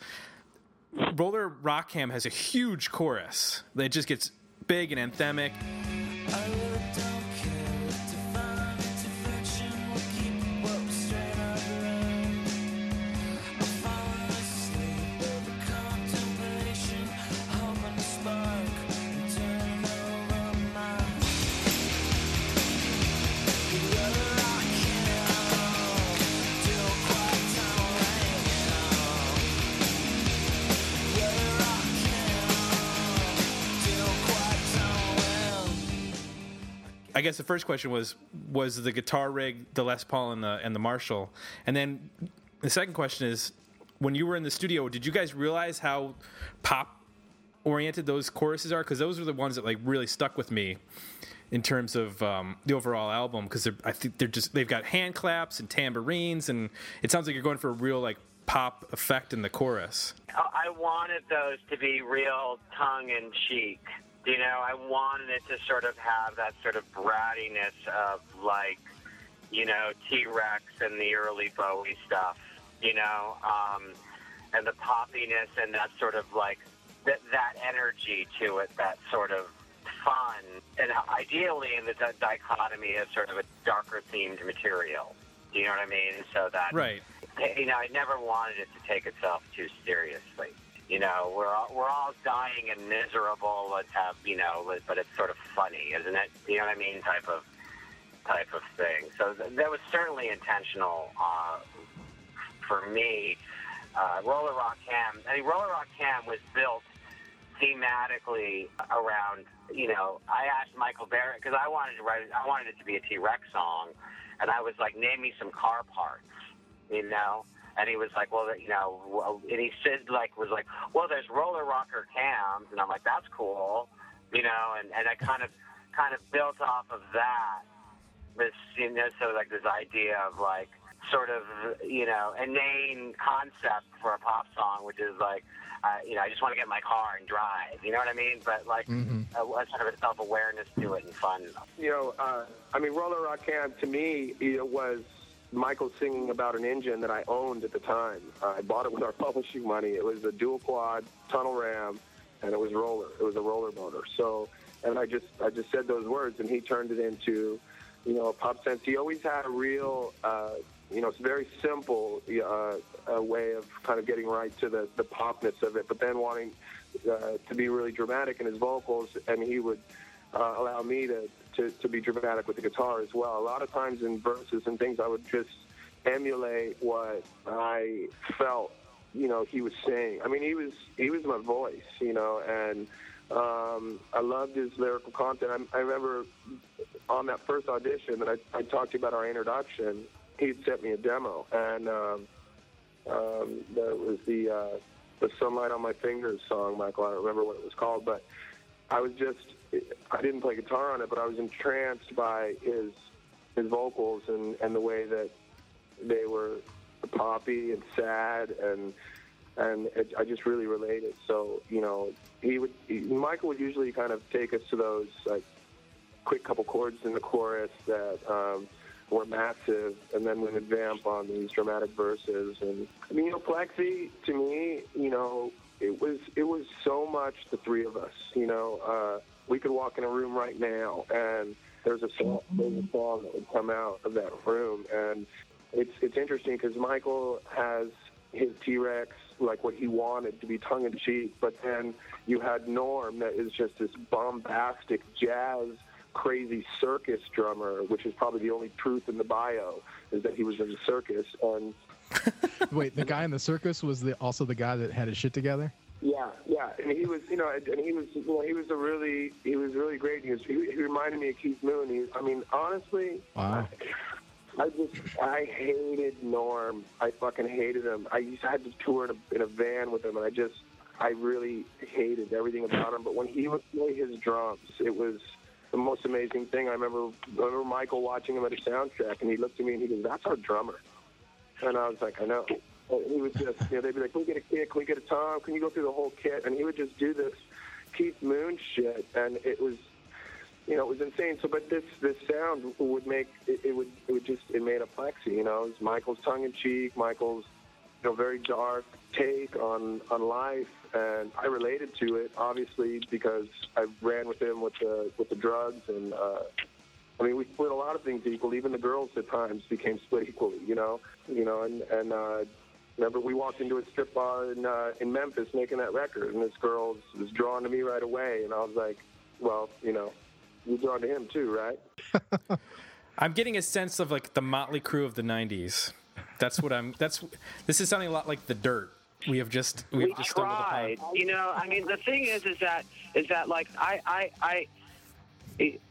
Speaker 2: Roller Rock Cam has a huge chorus that just gets big and anthemic. I guess the first question was was the guitar rig, the Les Paul and the and the Marshall, and then the second question is when you were in the studio, did you guys realize how pop oriented those choruses are? Because those are the ones that like really stuck with me in terms of um, the overall album. Because I think they're just they've got hand claps and tambourines, and it sounds like you're going for a real like pop effect in the chorus.
Speaker 6: I wanted those to be real tongue in cheek. You know, I wanted it to sort of have that sort of brattiness of like, you know, T Rex and the early Bowie stuff, you know, um, and the poppiness and that sort of like that, that energy to it, that sort of fun. And ideally in the di- dichotomy of sort of a darker themed material. Do you know what I mean? So that
Speaker 2: Right.
Speaker 6: you know, I never wanted it to take itself too seriously. You know, we're all, we're all dying and miserable. Let's have, you know, but it's sort of funny, isn't it? You know what I mean? Type of type of thing. So th- that was certainly intentional uh, for me. Uh, Roller Rock Cam. I mean, Roller Rock Cam was built thematically around. You know, I asked Michael Barragan because I wanted to write. I wanted it to be a T Rex song, and I was like, name me some car parts. You know. And he was like, well, you know, and he said, like, was like, well, there's roller rocker cams, and I'm like, that's cool, you know, and and I kind of, kind of built off of that, this, you know, so like this idea of like, sort of, you know, inane concept for a pop song, which is like, uh, you know, I just want to get in my car and drive, you know what I mean? But like,
Speaker 3: Mhm.
Speaker 6: a, a sort of a self awareness to it and fun.
Speaker 4: You know, uh, I mean, Roller Rock Cam to me it was Michael singing about an engine that I owned at the time. Uh, I bought it with our [LAUGHS] publishing money. It was a dual quad tunnel ram, and it was roller. It was a roller motor. So, and I just I just said those words, and he turned it into, you know, a pop sense. He always had a real, uh, you know, it's very simple uh, a way of kind of getting right to the the popness of it, but then wanting uh, to be really dramatic in his vocals, and he would uh, allow me to, to, to be dramatic with the guitar as well. A lot of times in verses and things, I would just emulate what I felt, you know, he was saying. I mean, he was he was my voice, you know, and um, I loved his lyrical content. I, I remember on that first audition that I, I talked to you about our introduction, he sent me a demo, and um, um, that was the uh, the Sunlight on My Fingers song, Michael. I don't remember what it was called, but I was just I didn't play guitar on it, but I was entranced by his his vocals and and the way that they were poppy and sad and and it, I just really related. So you know, he would he, Michael would usually kind of take us to those like quick couple chords in the chorus that um, were massive, and then we would vamp on these dramatic verses. And I mean, you know, Plexi to me, you know, it was it was so much the three of us. You know, uh, we could walk in a room right now and there's a song, there's a song that would come out of that room, and it's it's interesting because Michael has his T-Rex like what he wanted to be tongue in cheek, but then you had Norm that is just this bombastic jazz crazy circus drummer, which is probably the only truth in the bio is that he was in the circus and [LAUGHS]
Speaker 3: Wait, the guy in the circus was the also the guy that had his shit together.
Speaker 4: Yeah, yeah, and he was, you know, and he was, you know, he was a really, he was really great. He was, he, he reminded me of Keith Moon. He, I mean, honestly,
Speaker 3: Wow.
Speaker 4: I just, I hated Norm. I fucking hated him. I used to had to tour in a, in a van with him, and I just, I really hated everything about him. But when he would play his drums, it was the most amazing thing. I remember, I remember Michael watching him at a sound check, and he looked at me and he goes, "That's our drummer," and I was like, "I know." And he would just, you know, they'd be like, "Can we get a kit? Can we get a tom? Can you go through the whole kit?" And he would just do this Keith Moon shit, and it was you know, it was insane. So, but this this sound would make it, it would it would just it made a plexi. You know, it was Michael's tongue in cheek, Michael's you know very dark take on on life, and I related to it obviously because I ran with him with the with the drugs, and uh, I mean we split a lot of things equal. Even the girls at times became split equally. You know, you know, and and. Uh, Remember, we walked into a strip bar in uh, in Memphis making that record, and this girl was, was drawn to me right away, and I was like, "Well, you know, you're drawn to him too, right? [LAUGHS]
Speaker 2: I'm getting a sense of like the Mötley Crüe of the '90s. That's what I'm. That's this is sounding a lot like the Dirt. We have just we,
Speaker 6: we
Speaker 2: just
Speaker 6: tried. You know, I mean, the thing is, is that is that like I I I.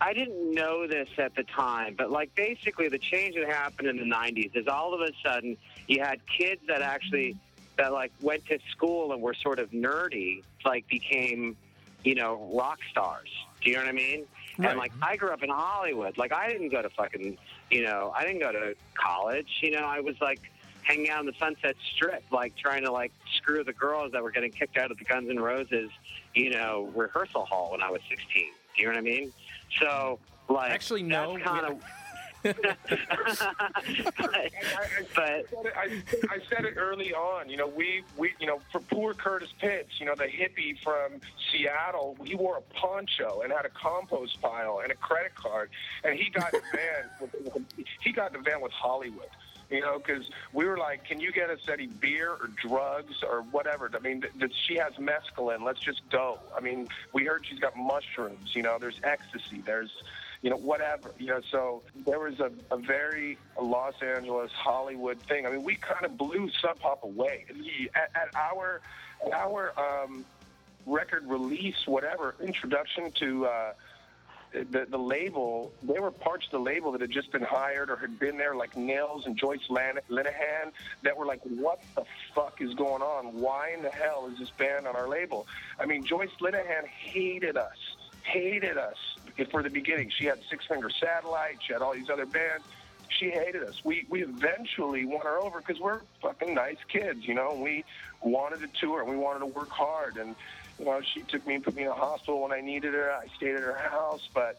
Speaker 6: I didn't know this at the time, but like basically the change that happened in the 90s is all of a sudden you had kids that actually that like went to school and were sort of nerdy, like became, you know, rock stars. Do you know what I mean?
Speaker 2: Right.
Speaker 6: And like I grew up in Hollywood. Like I didn't go to fucking, you know, I didn't go to college. You know, I was like hanging out on the Sunset Strip, like trying to like screw the girls that were getting kicked out of the Guns N' Roses, you know, rehearsal hall when I was 16. Do you know what I mean? So like
Speaker 2: Actually, no.
Speaker 6: that's kind of. [LAUGHS] but,
Speaker 4: I,
Speaker 6: but
Speaker 4: said it, I, I said it early on. You know, we, we, you know, for poor Curtis Pitts, you know, the hippie from Seattle, he wore a poncho and had a compost pile and a credit card, and he got in the van. With, he got in the van with Hollywood. You know, because we were like, "Can you get us any beer or drugs or whatever?" I mean, th- th- she has mescaline. Let's just go. I mean, we heard she's got mushrooms. You know, there's ecstasy. There's you know, whatever, you know, so there was a, a very Los Angeles Hollywood thing. I mean, we kind of blew Sub Pop away. At, at our, at our um, record release, whatever, introduction to uh, the, the label, there were parts of the label that had just been hired or had been there, like Nils and Joyce Lan- Linehan, that were like, what the fuck is going on? Why in the hell is this band on our label? I mean, Joyce Linehan hated us, hated us for the beginning. She had Six Finger Satellite. She had all these other bands. She hated us. We we eventually won her over because we're fucking nice kids, you know. We wanted to tour and we wanted to work hard. And you know, she took me and put me in a hospital when I needed her. I stayed at her house, but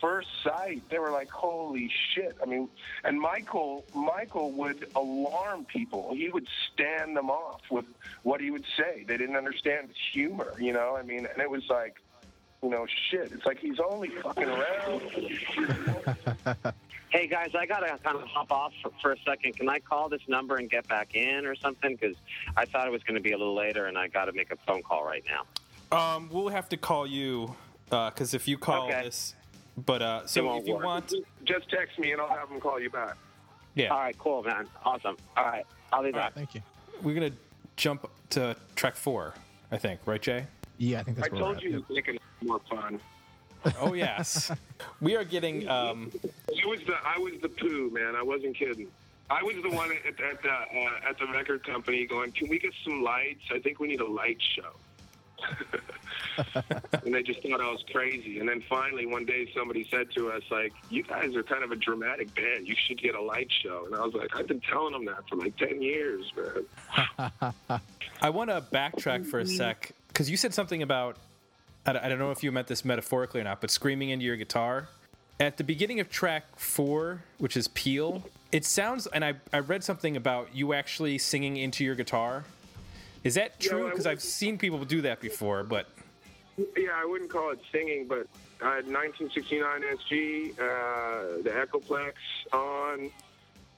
Speaker 4: first sight, they were like, "Holy shit!" I mean, and Michael Michael would alarm people. He would stand them off with what he would say. They didn't understand his humor, you know. I mean, and it was like you know, shit. It's like he's only fucking around. [LAUGHS]
Speaker 6: hey guys, I gotta kind of hop off for, for a second. Can I call this number and get back in or something? Because I thought it was going to be a little later, and I got to make a phone call right now.
Speaker 2: Um, we'll have to call you because if you call
Speaker 6: Okay.
Speaker 2: this, but uh, so if you
Speaker 6: work.
Speaker 2: want,
Speaker 4: Just text me and I'll have them call you back.
Speaker 2: yeah,
Speaker 6: All right, cool, man. Awesome. All right, I'll be back.
Speaker 3: Thank you.
Speaker 2: we're gonna jump to track four. I think, right, Jay?
Speaker 3: Yeah, I think that's
Speaker 4: I
Speaker 3: where we're
Speaker 4: told
Speaker 3: at.
Speaker 4: you to make it more fun.
Speaker 2: Oh yes, [LAUGHS] we are getting. Um,
Speaker 4: I was the I was the poo man. I wasn't kidding. I was the one at, at the uh, at the record company going, "Can we get some lights? I think we need a light show." [LAUGHS] and they just thought I was crazy. And then finally, one day, somebody said to us, "Like, you guys are kind of a dramatic band. You should get a light show." And I was like, "I've been telling them that for like ten years, man." [LAUGHS]
Speaker 2: I want to backtrack for a sec because you said something about. I don't- know if you meant this metaphorically or not, but screaming into your guitar. At the beginning of track four, which is Peel, it sounds, and I, I read something about you actually singing into your guitar. Is that true? Because I've seen people do that before, but
Speaker 4: Yeah, I wouldn't call it singing, but I had 1969 SG, uh, the Echoplex on,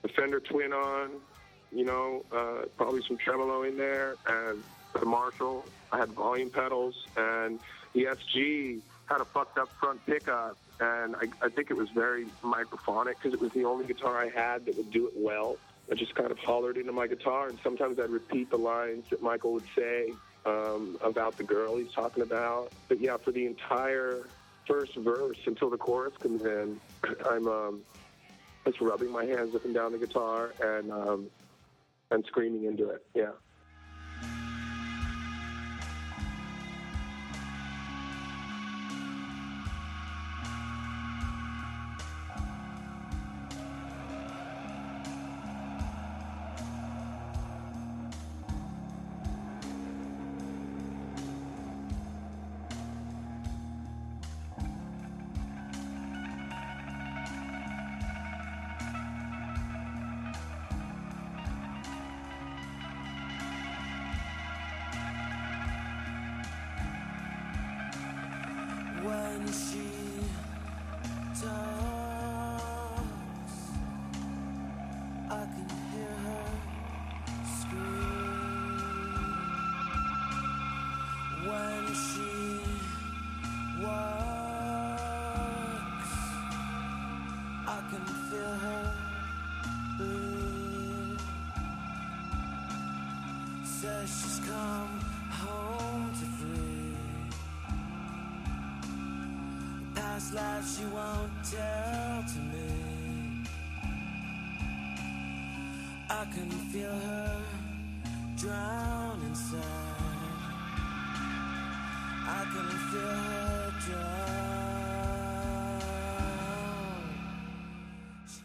Speaker 4: the Fender Twin on, you know, uh, probably some tremolo in there, and the Marshall. I had volume pedals, and the SG had a fucked up front pickup, and I, I think it was very microphonic because it was the only guitar I had that would do it well. I just kind of hollered into my guitar, and sometimes I'd repeat the lines that Michael would say um, about the girl he's talking about. But yeah, for the entire first verse until the chorus comes in, [CLEARS THROAT] I'm um, just rubbing my hands up and down the guitar and um, and screaming into it. Yeah.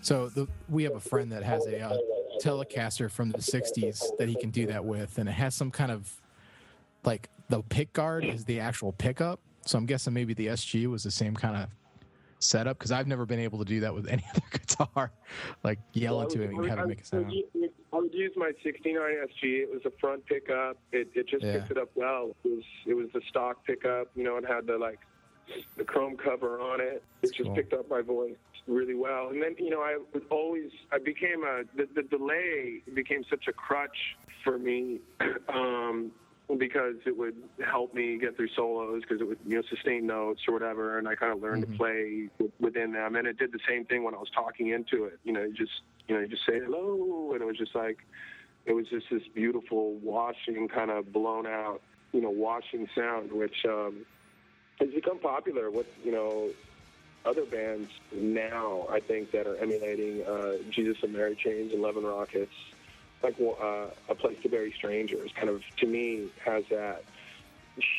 Speaker 3: So the, we have a friend that has a uh, Telecaster from the '60s that he can do that with, and it has some kind of like the pick guard is the actual pickup. So I'm guessing maybe the SG was the same kind of setup because I've never been able to do that with [LAUGHS] any other guitar, like yell into it and have it make a sound.
Speaker 4: I would use my 69 SG. It was a front pickup. It, it just
Speaker 3: Yeah.
Speaker 4: picked it up well. It was it was the stock pickup. You know, it had the like the chrome cover on it. It
Speaker 3: That's
Speaker 4: just
Speaker 3: cool.
Speaker 4: picked up my voice really well. And then you know, I was always I became a the, the delay became such a crutch for me. [CLEARS THROAT] um, because it would help me get through solos because it would you know sustain notes or whatever and I kind of learned
Speaker 3: Mhm.
Speaker 4: to play w- within them and it did the same thing when I was talking into it you know you just you know you just say hello and it was just like it was just this beautiful washing kind of blown out you know washing sound which um has become popular with you know other bands now I think that are emulating uh, Jesus and Mary Chains and Love and Rockets like uh, a place to bury strangers kind of to me has that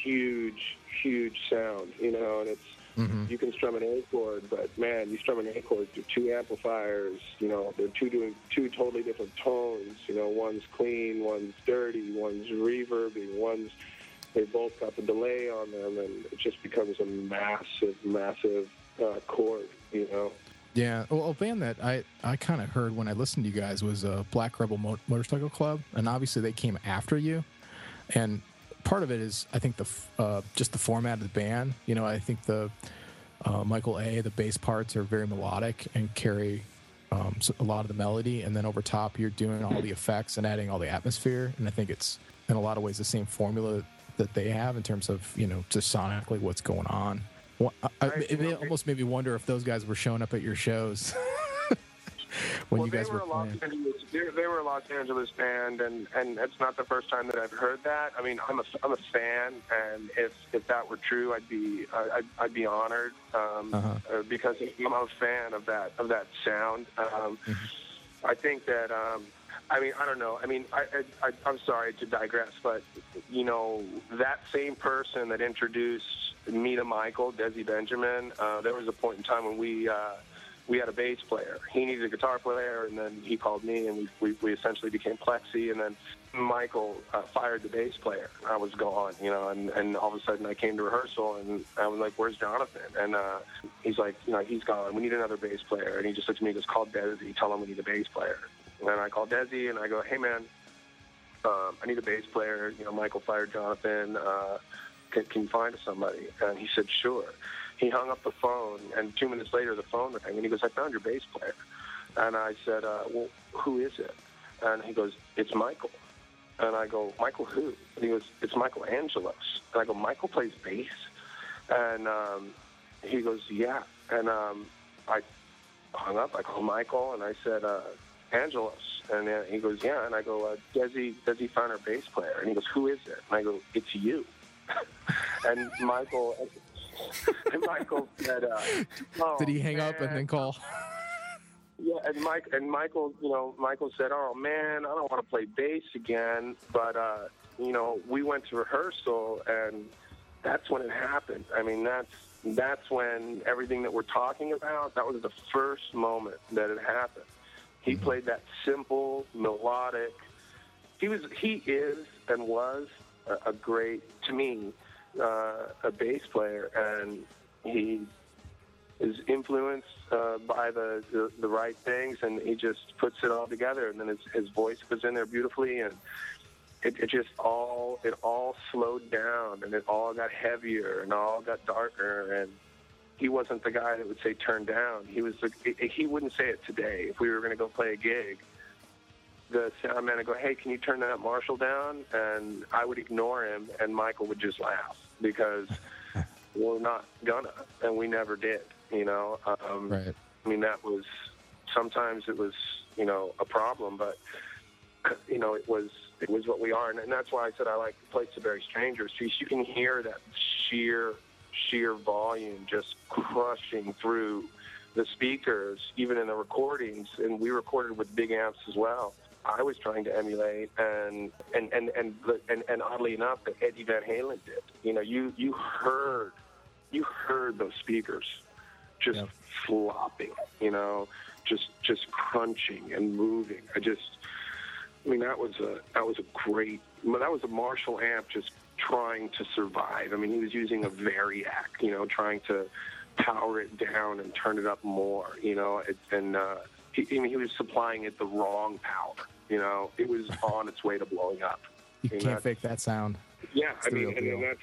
Speaker 4: huge huge sound you know and it's
Speaker 3: hmm
Speaker 4: you can strum an A chord, but man, you strum an A chord through two amplifiers. You know, they're two doing two totally different tones. You know, one's clean, one's dirty, one's reverby, one's they both got the delay on them, and it just becomes a massive, massive uh, chord. You know.
Speaker 3: Yeah, well, a band that I I kind of heard when I listened to you guys was uh, Black Rebel Mo- Motorcycle Club, and obviously they came after you, and part of it is I think the uh, just the format of the band. You know, I think the uh, Michael A. the bass parts are very melodic and carry um, a lot of the melody, and then over top you're doing all the effects and adding all the atmosphere, and I think it's in a lot of ways the same formula that they have in terms of you know just sonically what's going on. Well, I, I, it almost made me wonder if those guys were showing up at your shows [LAUGHS] when
Speaker 4: well,
Speaker 3: you guys were,
Speaker 4: were,
Speaker 3: playing.
Speaker 4: Angeles. They, they were a Los Angeles band, and and it's not the first time that I've heard that. I mean, I'm a I'm a fan, and if if that were true, I'd be I'd, I'd be honored um,
Speaker 3: Uh-huh.
Speaker 4: uh, because I'm a fan of that of that sound. Um, I think that. Um, I mean, I don't know. I mean, I, I, I'm sorry to digress, but you know, that same person that introduced me to Michael, Desi Benjamin, uh, there was a point in time when we uh, we had a bass player. He needed a guitar player, and then he called me, and we we, we essentially became Plexi. And then Michael uh, fired the bass player. I was gone, you know, and and all of a sudden I came to rehearsal, and I was like, "Where's Jonathan?" And uh, he's like, "You know, he's gone. We need another bass player." And he just looks at me, and goes, "Call Desi. Tell him we need a bass player." And then I call Desi, and I go, "Hey, man." Um, I need a bass player. You know, Michael fired Jonathan. Uh, can, can you find somebody?" And he said, "Sure." He hung up the phone, and two minutes later, the phone rang, and he goes, "I found your bass player." And I said, uh, "Well, who is it?" And he goes, "It's Michael." And I go, "Michael who?" And he goes, "It's Michael Angelos." And I go, "Michael plays bass?" And um, he goes, "Yeah." And um, I hung up. I called Michael, and I said, uh, "Angelos." And uh, he goes, "Yeah." And I go, uh, "Desi, Desi found our bass player." And he goes, "Who is it?" And I go, "It's you." [LAUGHS] and Michael, and Michael said, uh, oh,
Speaker 3: Did he hang up and then call?
Speaker 4: yeah, and Mike and Michael, you know, Michael said, "Oh man, I don't want to play bass again." But uh, you know, we went to rehearsal, and that's when it happened. I mean, that's that's when everything that we're talking about. That was the first moment that it happened. He played that simple, melodic. He was, he is, and was a, a great to me, uh, a bass player, and he is influenced uh, by the, the the right things, and he just puts it all together. And then his his voice goes in there beautifully, and it, it just all it all slowed down, and it all got heavier, and all got darker. And he wasn't the guy that would say turn down. He was the, he wouldn't say it today. If we were going to go play a gig, the sound man would go, "Hey, can you turn that Marshall down?" And I would ignore him, and Michael would just laugh because [LAUGHS] we're not gonna, and we never did. You know, um,
Speaker 3: Right.
Speaker 4: I mean, that was sometimes it was you know a problem, but [CLEARS THROAT] you know it was it was what we are, and, and that's why I said I like Plates of Very Strangers. Because you can hear that sheer sheer volume just crushing through the speakers, even in the recordings, and we recorded with big amps as well. I was trying to emulate, and and and and and, and oddly enough, that Eddie Van Halen did. You know, you you heard you heard those speakers just flopping. You know, just just crunching and moving. I just, I mean, that was a that was a great. That was a Marshall amp just trying to survive. I mean, he was using a Variac. You know, trying to power it down and turn it up more. You know, and uh, he, I mean, he was supplying it the wrong power. You know, it was [LAUGHS] on its way to blowing up.
Speaker 3: You can't fake that sound.
Speaker 4: yeah, I mean, and, that's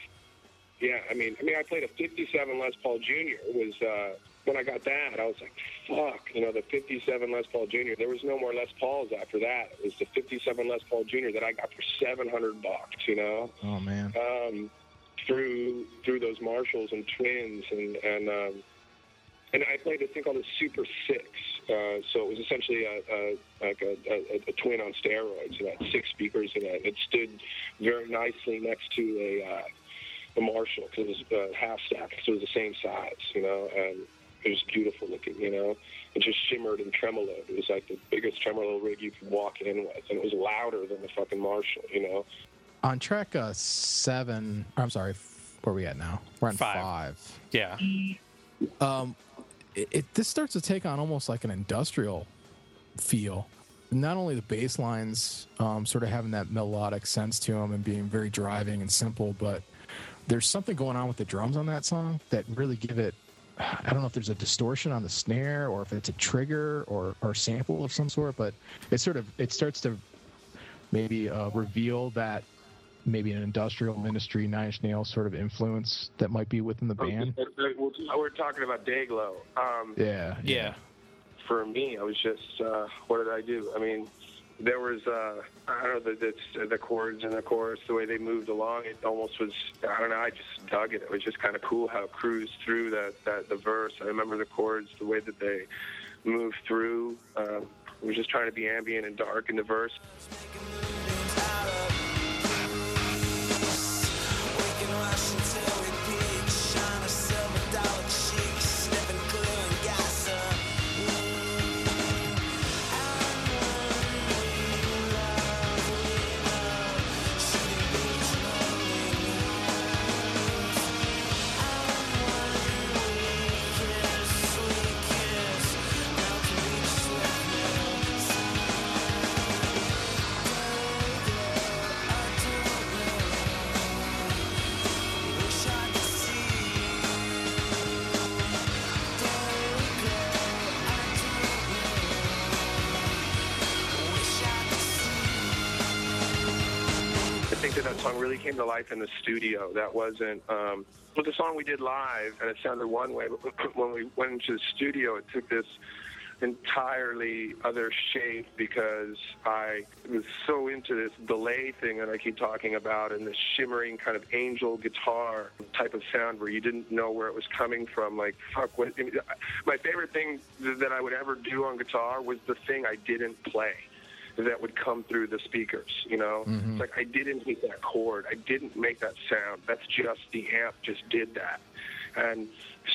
Speaker 4: yeah. I mean, I mean, I played a '57 Les Paul Jr. It was uh, when I got that, I was like, "Fuck!" You know, the '57 Les Paul Jr. There was no more Les Pauls after that. It was the '57 Les Paul Jr. that I got for 700 bucks. You know,
Speaker 3: Oh man.
Speaker 4: um, through through those Marshalls and Twins, and and um, and I played a thing called a Super Six. Uh, so it was essentially a, a like a, a, a twin on steroids. It had six speakers in it. It stood very nicely next to a uh, a Marshall because it was uh, half stack, so it was the same size, you know, and it was beautiful looking, you know. It just shimmered and tremoloed. It was like the biggest tremolo rig you could walk in with, and it was louder than the fucking Marshall, you know.
Speaker 3: On track uh, seven. I'm sorry. Where are we at now? We're on
Speaker 2: Five.
Speaker 3: five.
Speaker 2: Yeah.
Speaker 3: Um, it, it this starts to take on almost like an industrial feel. Not only the bass lines um, sort of having that melodic sense to them and being very driving and simple, but there's something going on with the drums on that song that really give it. I don't know if there's a distortion on the snare or if it's a trigger or or sample of some sort, but it sort of it starts to maybe uh, reveal that maybe an industrial ministry Nine Inch Nails sort of influence that might be within the band.
Speaker 4: We're talking about Dayglo. Um,
Speaker 3: Yeah,
Speaker 2: Yeah.
Speaker 4: for me, I was just, uh, what did I do? I mean, there was, uh, I don't know, the, the, the chords and the chorus, the way they moved along, it almost was, I don't know, I just dug it. It was just kind of cool how it cruised through that, that the verse. I remember the chords, the way that they moved through. Um, it was just trying to be ambient and dark in the verse. Life in the studio. That wasn't. Um, with the song we did live, and it sounded one way, but [CLEARS THROAT] when we went into the studio, it took this entirely other shape because I was so into this delay thing that I keep talking about and this shimmering kind of angel guitar type of sound where you didn't know where it was coming from. Like, fuck, what, my favorite thing that I would ever do on guitar was the thing I didn't play that would come through the speakers. You know, it's like I didn't hit that chord, I didn't make that sound. That's just the amp just did that, and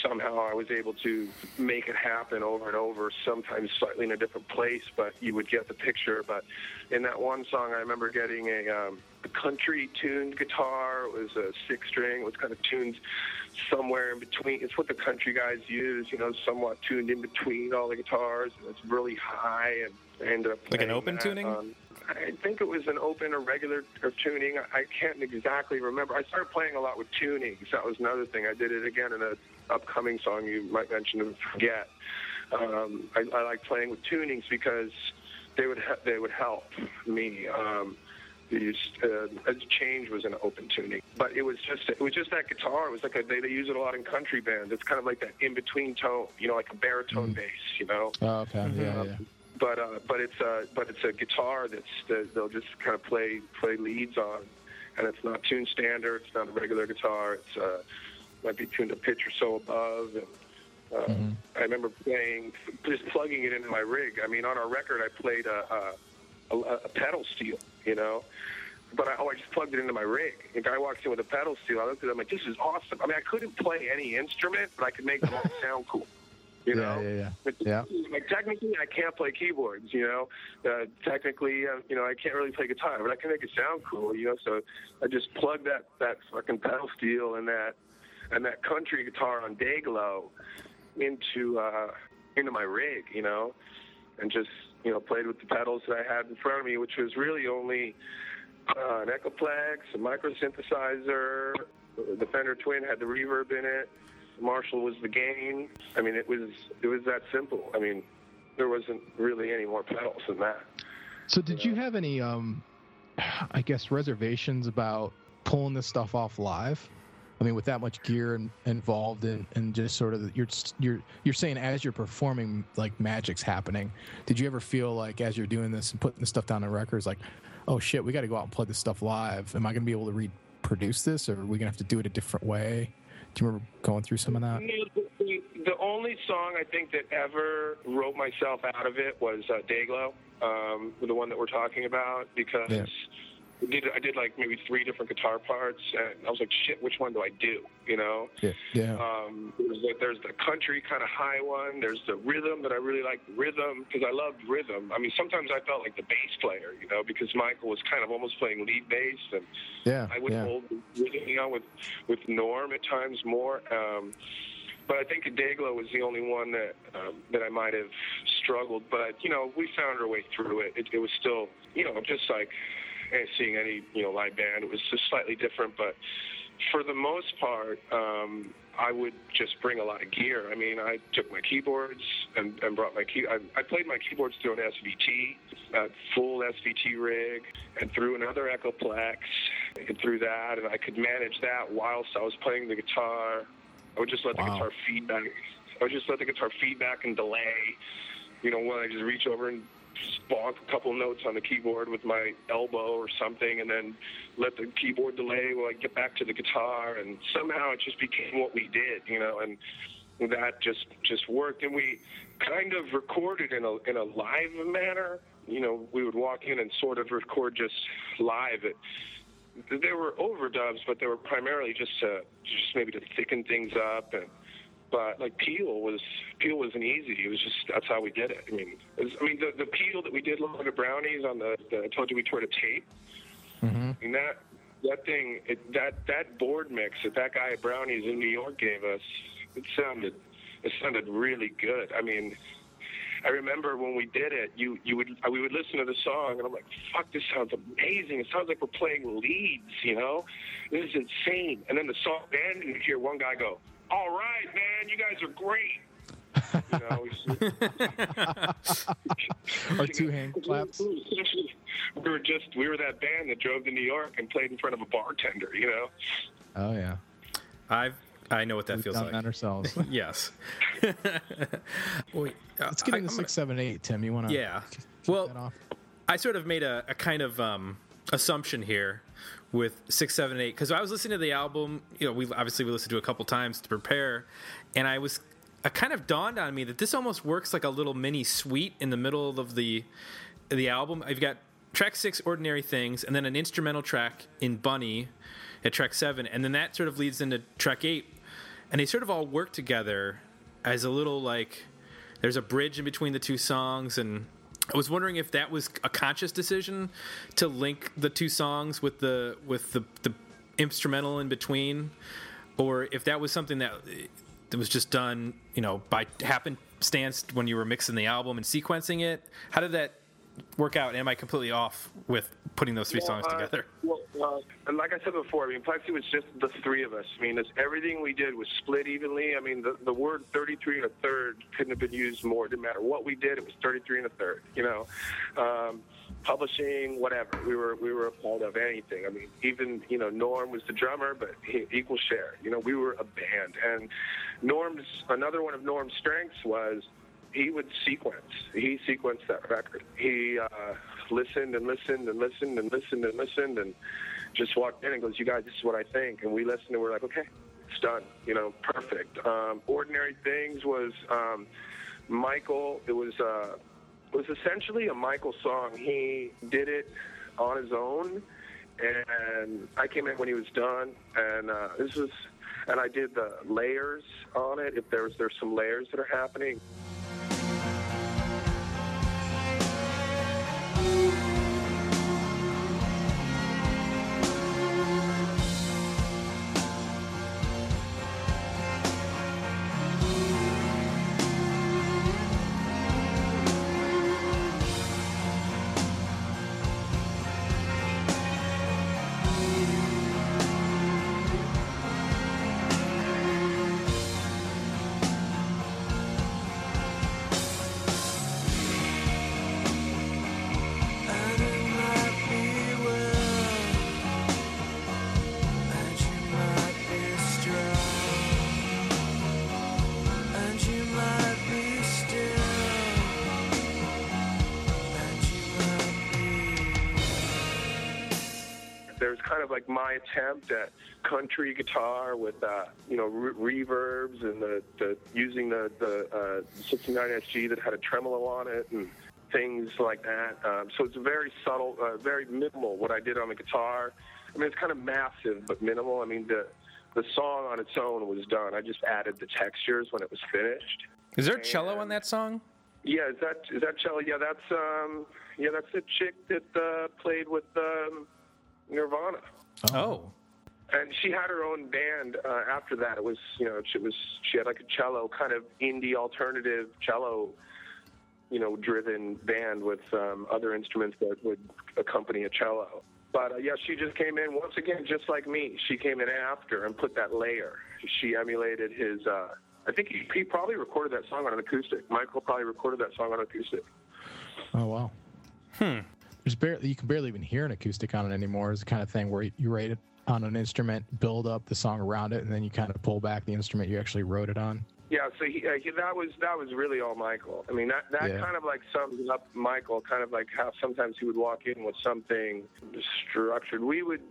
Speaker 4: somehow I was able to make it happen over and over. Sometimes slightly in a different place, but you would get the picture. But in that one song, I remember getting a, um, a country tuned guitar. It was a six string. It was kind of tuned somewhere in between. It's what the country guys use, you know, somewhat tuned in between all the guitars. And it's really high, and I ended up
Speaker 2: Like an open
Speaker 4: that
Speaker 2: tuning?
Speaker 4: on- I think it was an open or regular or tuning. I can't exactly remember. I started playing a lot with tunings. That was another thing. I did it again in an upcoming song you might mention and forget. Um, I, I like playing with tunings because they would he- they would help me. Um, these uh, change was an open tuning, but it was just it was just that guitar. It was like a, they, they use it a lot in country bands. It's kind of like that in between tone, you know, like a baritone bass, you know
Speaker 3: Oh, okay. Yeah, yeah.
Speaker 4: but uh, but it's a but it's a guitar that's that they'll just kind of play play leads on, and it's not tuned standard. It's not a regular guitar. It's uh, might be tuned a pitch or so above. And uh, I remember playing just plugging it into my rig. I mean, on our record, I played a a, a, a pedal steel, you know. But I, oh, I just plugged it into my rig. A guy walks in with a pedal steel. I looked at him like, this is awesome. I mean, I couldn't play any instrument, but I could make them all [LAUGHS] sound cool. You
Speaker 3: Yeah,
Speaker 4: know?
Speaker 3: yeah, yeah.
Speaker 4: But
Speaker 3: Yeah.
Speaker 4: Like technically, I can't play keyboards. You know, uh, technically, uh, you know, I can't really play guitar, but I can make it sound cool. You know, so I just plugged that that fucking pedal steel and that and that country guitar on Dayglo into uh, into my rig. You know, and just you know played with the pedals that I had in front of me, which was really only uh, an Echoplex, a micro synthesizer. The Fender Twin had the reverb in it. Marshall was the gain. I mean, it was it was that simple. I mean, there wasn't really any more pedals than that.
Speaker 3: So did you have any um [SIGHS] I guess reservations about pulling this stuff off live? I mean with that much gear in, involved and and just sort of you're you're you're saying as you're performing like magic's happening. Did you ever feel like as you're doing this and putting the stuff down on records like, "Oh shit, we got to go out and play this stuff live. Am I going to be able to reproduce this or are we going to have to do it a different way?" Do you remember going through some of that?
Speaker 4: The, the only song I think that ever wrote myself out of it was uh, Dayglo, um, the one that we're talking about, because
Speaker 3: Yeah.
Speaker 4: I, did, I did like maybe three different guitar parts, and I was like, shit, which one do I do? You know?
Speaker 3: Yeah. Yeah.
Speaker 4: Um, there's, the, there's the country kind of high one. There's the rhythm that I really like rhythm because I loved rhythm. I mean, sometimes I felt like the bass player, you know, because Michael was kind of almost playing lead bass, and
Speaker 3: yeah.
Speaker 4: I would
Speaker 3: yeah.
Speaker 4: hold rhythm, you know, with with Norm at times more. Um, but I think Dayglo was the only one that um, that I might have struggled. But you know, we found our way through it. It, it was still, you know, just like eh, seeing any you know live band. It was just slightly different, but for the most part, um, I would just bring a lot of gear. I mean, I took my keyboards and, and brought my key. I, I played my keyboards through an SVT, a full SVT rig, and through another Echoplex, and through that, and I could manage that whilst I was playing the guitar. I would just let the
Speaker 3: Wow.
Speaker 4: guitar feedback. I would just let the guitar feedback and delay. You know, when I just reach over and bonk a couple notes on the keyboard with my elbow or something, and then let the keyboard delay while I get back to the guitar, and somehow it just became what we did, you know, and that just just worked, and we kind of recorded in a in a live manner. You know, we would walk in and sort of record just live. It, there were overdubs, but they were primarily just to just maybe to thicken things up and but like Peel was Peel wasn't easy. It was just that's how we did it. I mean, it was, I mean the the Peel that we did Love at Brownies on the, the I told you we toured a tape.
Speaker 3: Mhm.
Speaker 4: I mean that that thing it, that that board mix that that guy at Brownies in New York gave us, it sounded it sounded really good. I mean. I remember when we did it, you you would we would listen to the song, and I'm like, "Fuck, this sounds amazing! It sounds like we're playing leads, you know? This is insane." And then the song ended, and you hear one guy go, "All right, man, you guys are great." You know, [LAUGHS]
Speaker 3: Or two hand claps.
Speaker 4: we were just we were that band that drove to New York and played in front of a bartender. You know.
Speaker 3: Oh yeah.
Speaker 2: I've I know what that
Speaker 3: We've
Speaker 2: feels
Speaker 3: done
Speaker 2: like.
Speaker 3: that ourselves. [LAUGHS]
Speaker 2: yes. [LAUGHS] Wait, uh,
Speaker 3: Let's get
Speaker 2: I-
Speaker 3: into
Speaker 2: I'm
Speaker 3: six, seven, eight. Tim, you want to?
Speaker 2: Yeah. Well, I sort of made a, a kind of um, assumption here with six, seven, eight because I was listening to the album. You know, we obviously we listened to a couple times to prepare, and I was. It kind of dawned on me that this almost works like a little mini suite in the middle of the the album. I've got track six, "Ordinary Things," and then an instrumental track in "Bunny" at track seven, and then that sort of leads into track eight, and they sort of all work together as a little like there's a bridge in between the two songs and I was wondering if that was a conscious decision to link the two songs with the with the, the instrumental in between or if that was something that eh, that was just done, you know, by happenstance when you were mixing the album and sequencing it. How did that work out? Am I completely off with putting those three songs
Speaker 4: uh,
Speaker 2: together?
Speaker 4: Well, uh, and like I said before, I mean, Plexi was just the three of us. I mean, it's, everything we did was split evenly. I mean, the, the word 33 and a third couldn't have been used more. It didn't matter what we did, it was 33 and a third, you know. Um, publishing, whatever. We were we were a part of anything. I mean, even you know, Norm was the drummer, but he, equal share. You know, we were a band, and Norm's another one of Norm's strengths was he would sequence. He sequenced that record. He uh, listened and listened and listened and listened and listened and just walked in and goes, "You guys, this is what I think." And we listened and we're like, "Okay, it's done." You know, perfect. Um, Ordinary Things was um, Michael. It was uh, was essentially a Michael song. He did it on his own, and I came in when he was done, and uh, this was. And I did the layers on it. If there's there's some layers that are happening. Attempt at country guitar with uh, you know re- reverbs and the, the using the the uh, 69 SG that had a tremolo on it and things like that. Um, so it's very subtle, uh, very minimal what I did on the guitar. I mean, it's kind of massive but minimal. I mean, the the song on its own was done. I just added the textures when it was finished.
Speaker 2: Is there a cello on that song?
Speaker 4: Yeah, is that is that cello? Yeah, that's um, yeah, that's the chick that uh, played with um, Nirvana.
Speaker 2: Oh.
Speaker 4: and she had her own band uh, after that. It was, you know, she was she had like a cello kind of indie alternative cello, you know, driven band with um, other instruments that would accompany a cello. But uh, yeah, she just came in once again, just like me. She came in after and put that layer. She emulated his. Uh, I think he, he probably recorded that song on an acoustic. Michael probably recorded that song on acoustic.
Speaker 3: Oh wow. Hmm. There's barely you can barely even hear an acoustic on it anymore. It's the kind of thing where you write it on an instrument, build up the song around it, and then you kind of pull back the instrument you actually wrote it on.
Speaker 4: Yeah, so he, uh, he, that was that was really all Michael. I mean, that that
Speaker 3: Yeah.
Speaker 4: kind of like sums up Michael. Kind of like how sometimes he would walk in with something structured. We would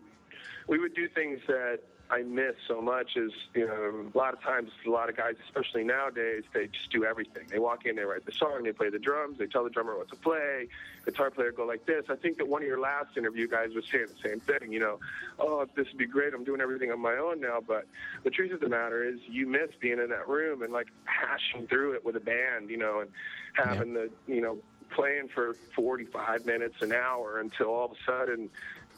Speaker 4: we would do things that I miss so much. Is you know, a lot of times, a lot of guys, especially nowadays, they just do everything. They walk in, they write the song, they play the drums, they tell the drummer what to play. Guitar player go like this. I think that one of your last interview guys was saying the same thing. You know, oh, this would be great. I'm doing everything on my own now. But the truth of the matter is, you miss being in that room and like hashing through it with a band. You know, and having the you know playing for 45 minutes an hour until all of a sudden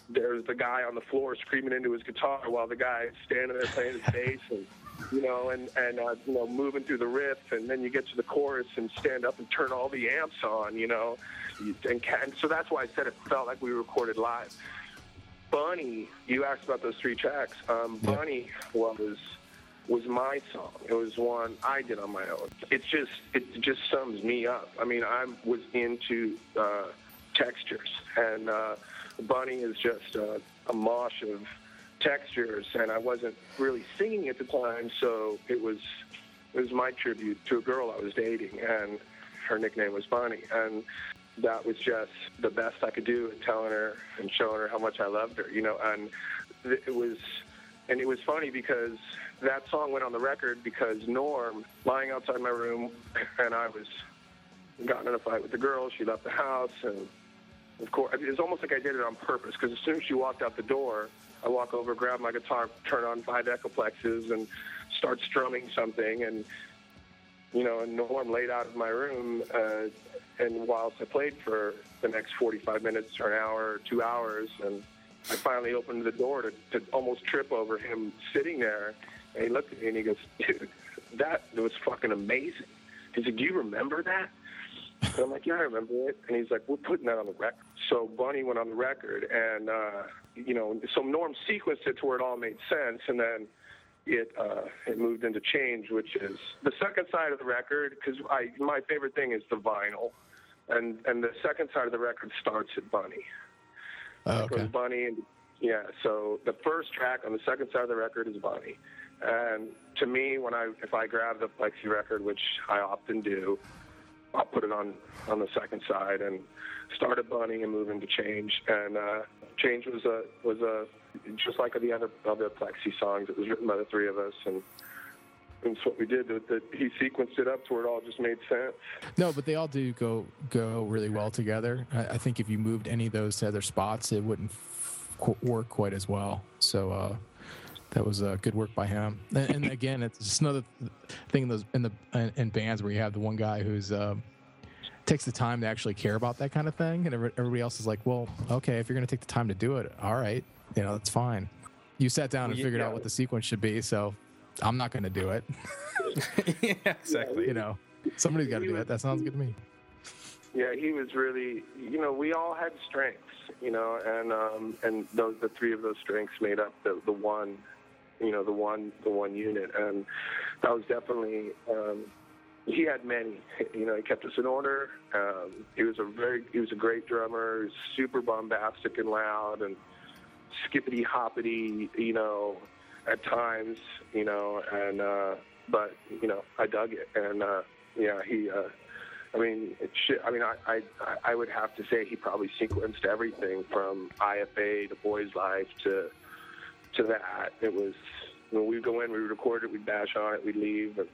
Speaker 4: there's the guy on the floor screaming into his guitar while the guy is standing there playing his bass and you know and and uh, you know moving through the riff and then you get to the chorus and stand up and turn all the amps on you know and, and so that's why I said it felt like we recorded live. Bunny, you asked about those three tracks. Um,
Speaker 3: Yeah.
Speaker 4: Bunny was was my song. It was one I did on my own. It's just it just sums me up. I mean, I was into uh, textures, and uh, Bunny is just uh, a mosh of textures, and I wasn't really singing at the time, so it was it was my tribute to a girl I was dating, and her nickname was Bunny, and that was just the best I could do in telling her and showing her how much I loved her, you know, and it was and it was funny because that song went on the record because Norm, lying outside my room, and I was gotten in a fight with the girl. She left the house, and of course, it was almost like I did it on purpose because as soon as she walked out the door, I walk over, grab my guitar, turn on five echoplexes, and start strumming something. And you know, and Norm laid out in my room, uh, and whilst I played for the next 45 minutes or an hour or two hours, and I finally opened the door to, to almost trip over him sitting there. And he looked at me and he goes, dude, that was fucking amazing. He's like, do you remember that? And I'm like, yeah, I remember it. And he's like, we're putting that on the record. So Bunny went on the record, and uh, you know, so Norm sequenced it to where it all made sense, and then it uh, it moved into Change, which is the second side of the record. Because I my favorite thing is the vinyl, and and the second side of the record starts at Bunny.
Speaker 3: Oh,
Speaker 4: It goes
Speaker 3: okay.
Speaker 4: Bunny and yeah. So the first track on the second side of the record is Bunny, and to me, when I if I grab the Plexi record, which I often do, I'll put it on on the second side and start at Bunny and move into Change. And uh, Change was a was a just like the other other Plexi songs. It was written by the three of us, and that's what we did. That that he sequenced it up to where it all just made sense.
Speaker 3: No, but they all do go go really well together. I, I think if you moved any of those to other spots, it wouldn't f- work quite as well. So uh, that was uh, good work by him. And, and [LAUGHS] again, it's just another thing in those in the in, in bands where you have the one guy who's um, takes the time to actually care about that kind of thing, and everybody else is like, "Well, okay, if you're going to take the time to do it, all right, you know, that's fine." You sat down and
Speaker 2: Well,
Speaker 3: figured
Speaker 4: yeah.
Speaker 3: out what the sequence should be, so I'm not going to do it. [LAUGHS]
Speaker 2: yeah, exactly.
Speaker 3: you know, somebody's got to do it. That sounds good to me.
Speaker 4: Yeah, he was really. You know, we all had strengths. You know, and um, and those the three of those strengths made up the the one. You know, the one the one unit, and that was definitely. Um, he had many. You know, he kept us in order. Um, he was a very he was a great drummer. Super bombastic and loud and skippity hoppity. You know, at times. You know, and uh, but you know, I dug it, and uh, yeah, he. Uh, I mean, it should, I mean, I, I I would have to say he probably sequenced everything from IFA to Boys Life to to that. It was when we go in, we record it, we bash on it, we leave, and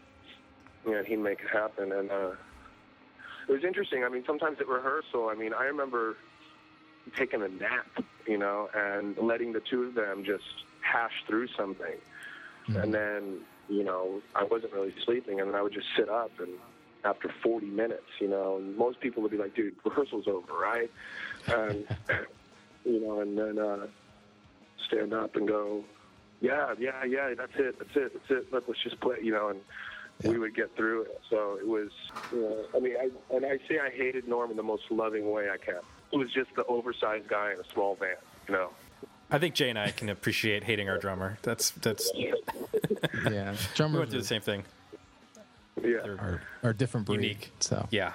Speaker 4: you know, he'd make it happen. And uh, it was interesting. I mean, sometimes at rehearsal, I mean, I remember taking a nap, you know, and letting the two of them just hash through something, and then you know, I wasn't really sleeping, and then I would just sit up and after 40 minutes, you know, and most people would be like, dude, rehearsal's over, right? And, [LAUGHS] you know, and then uh, stand up and go, yeah, yeah, yeah, that's it, that's it, that's it. Look, let's just play, you know, and we would get through it. So it was, you know, I mean, I, and I say I hated Norm in the most loving way I can. It was just the oversized guy in a small van, you know.
Speaker 2: I think Jay and I can appreciate hating our drummer. That's that's [LAUGHS] we
Speaker 3: Yeah,
Speaker 2: went
Speaker 3: drummers
Speaker 2: through the same thing.
Speaker 4: Yeah.
Speaker 3: are, are different breed.
Speaker 2: Unique.
Speaker 3: So
Speaker 2: Yeah.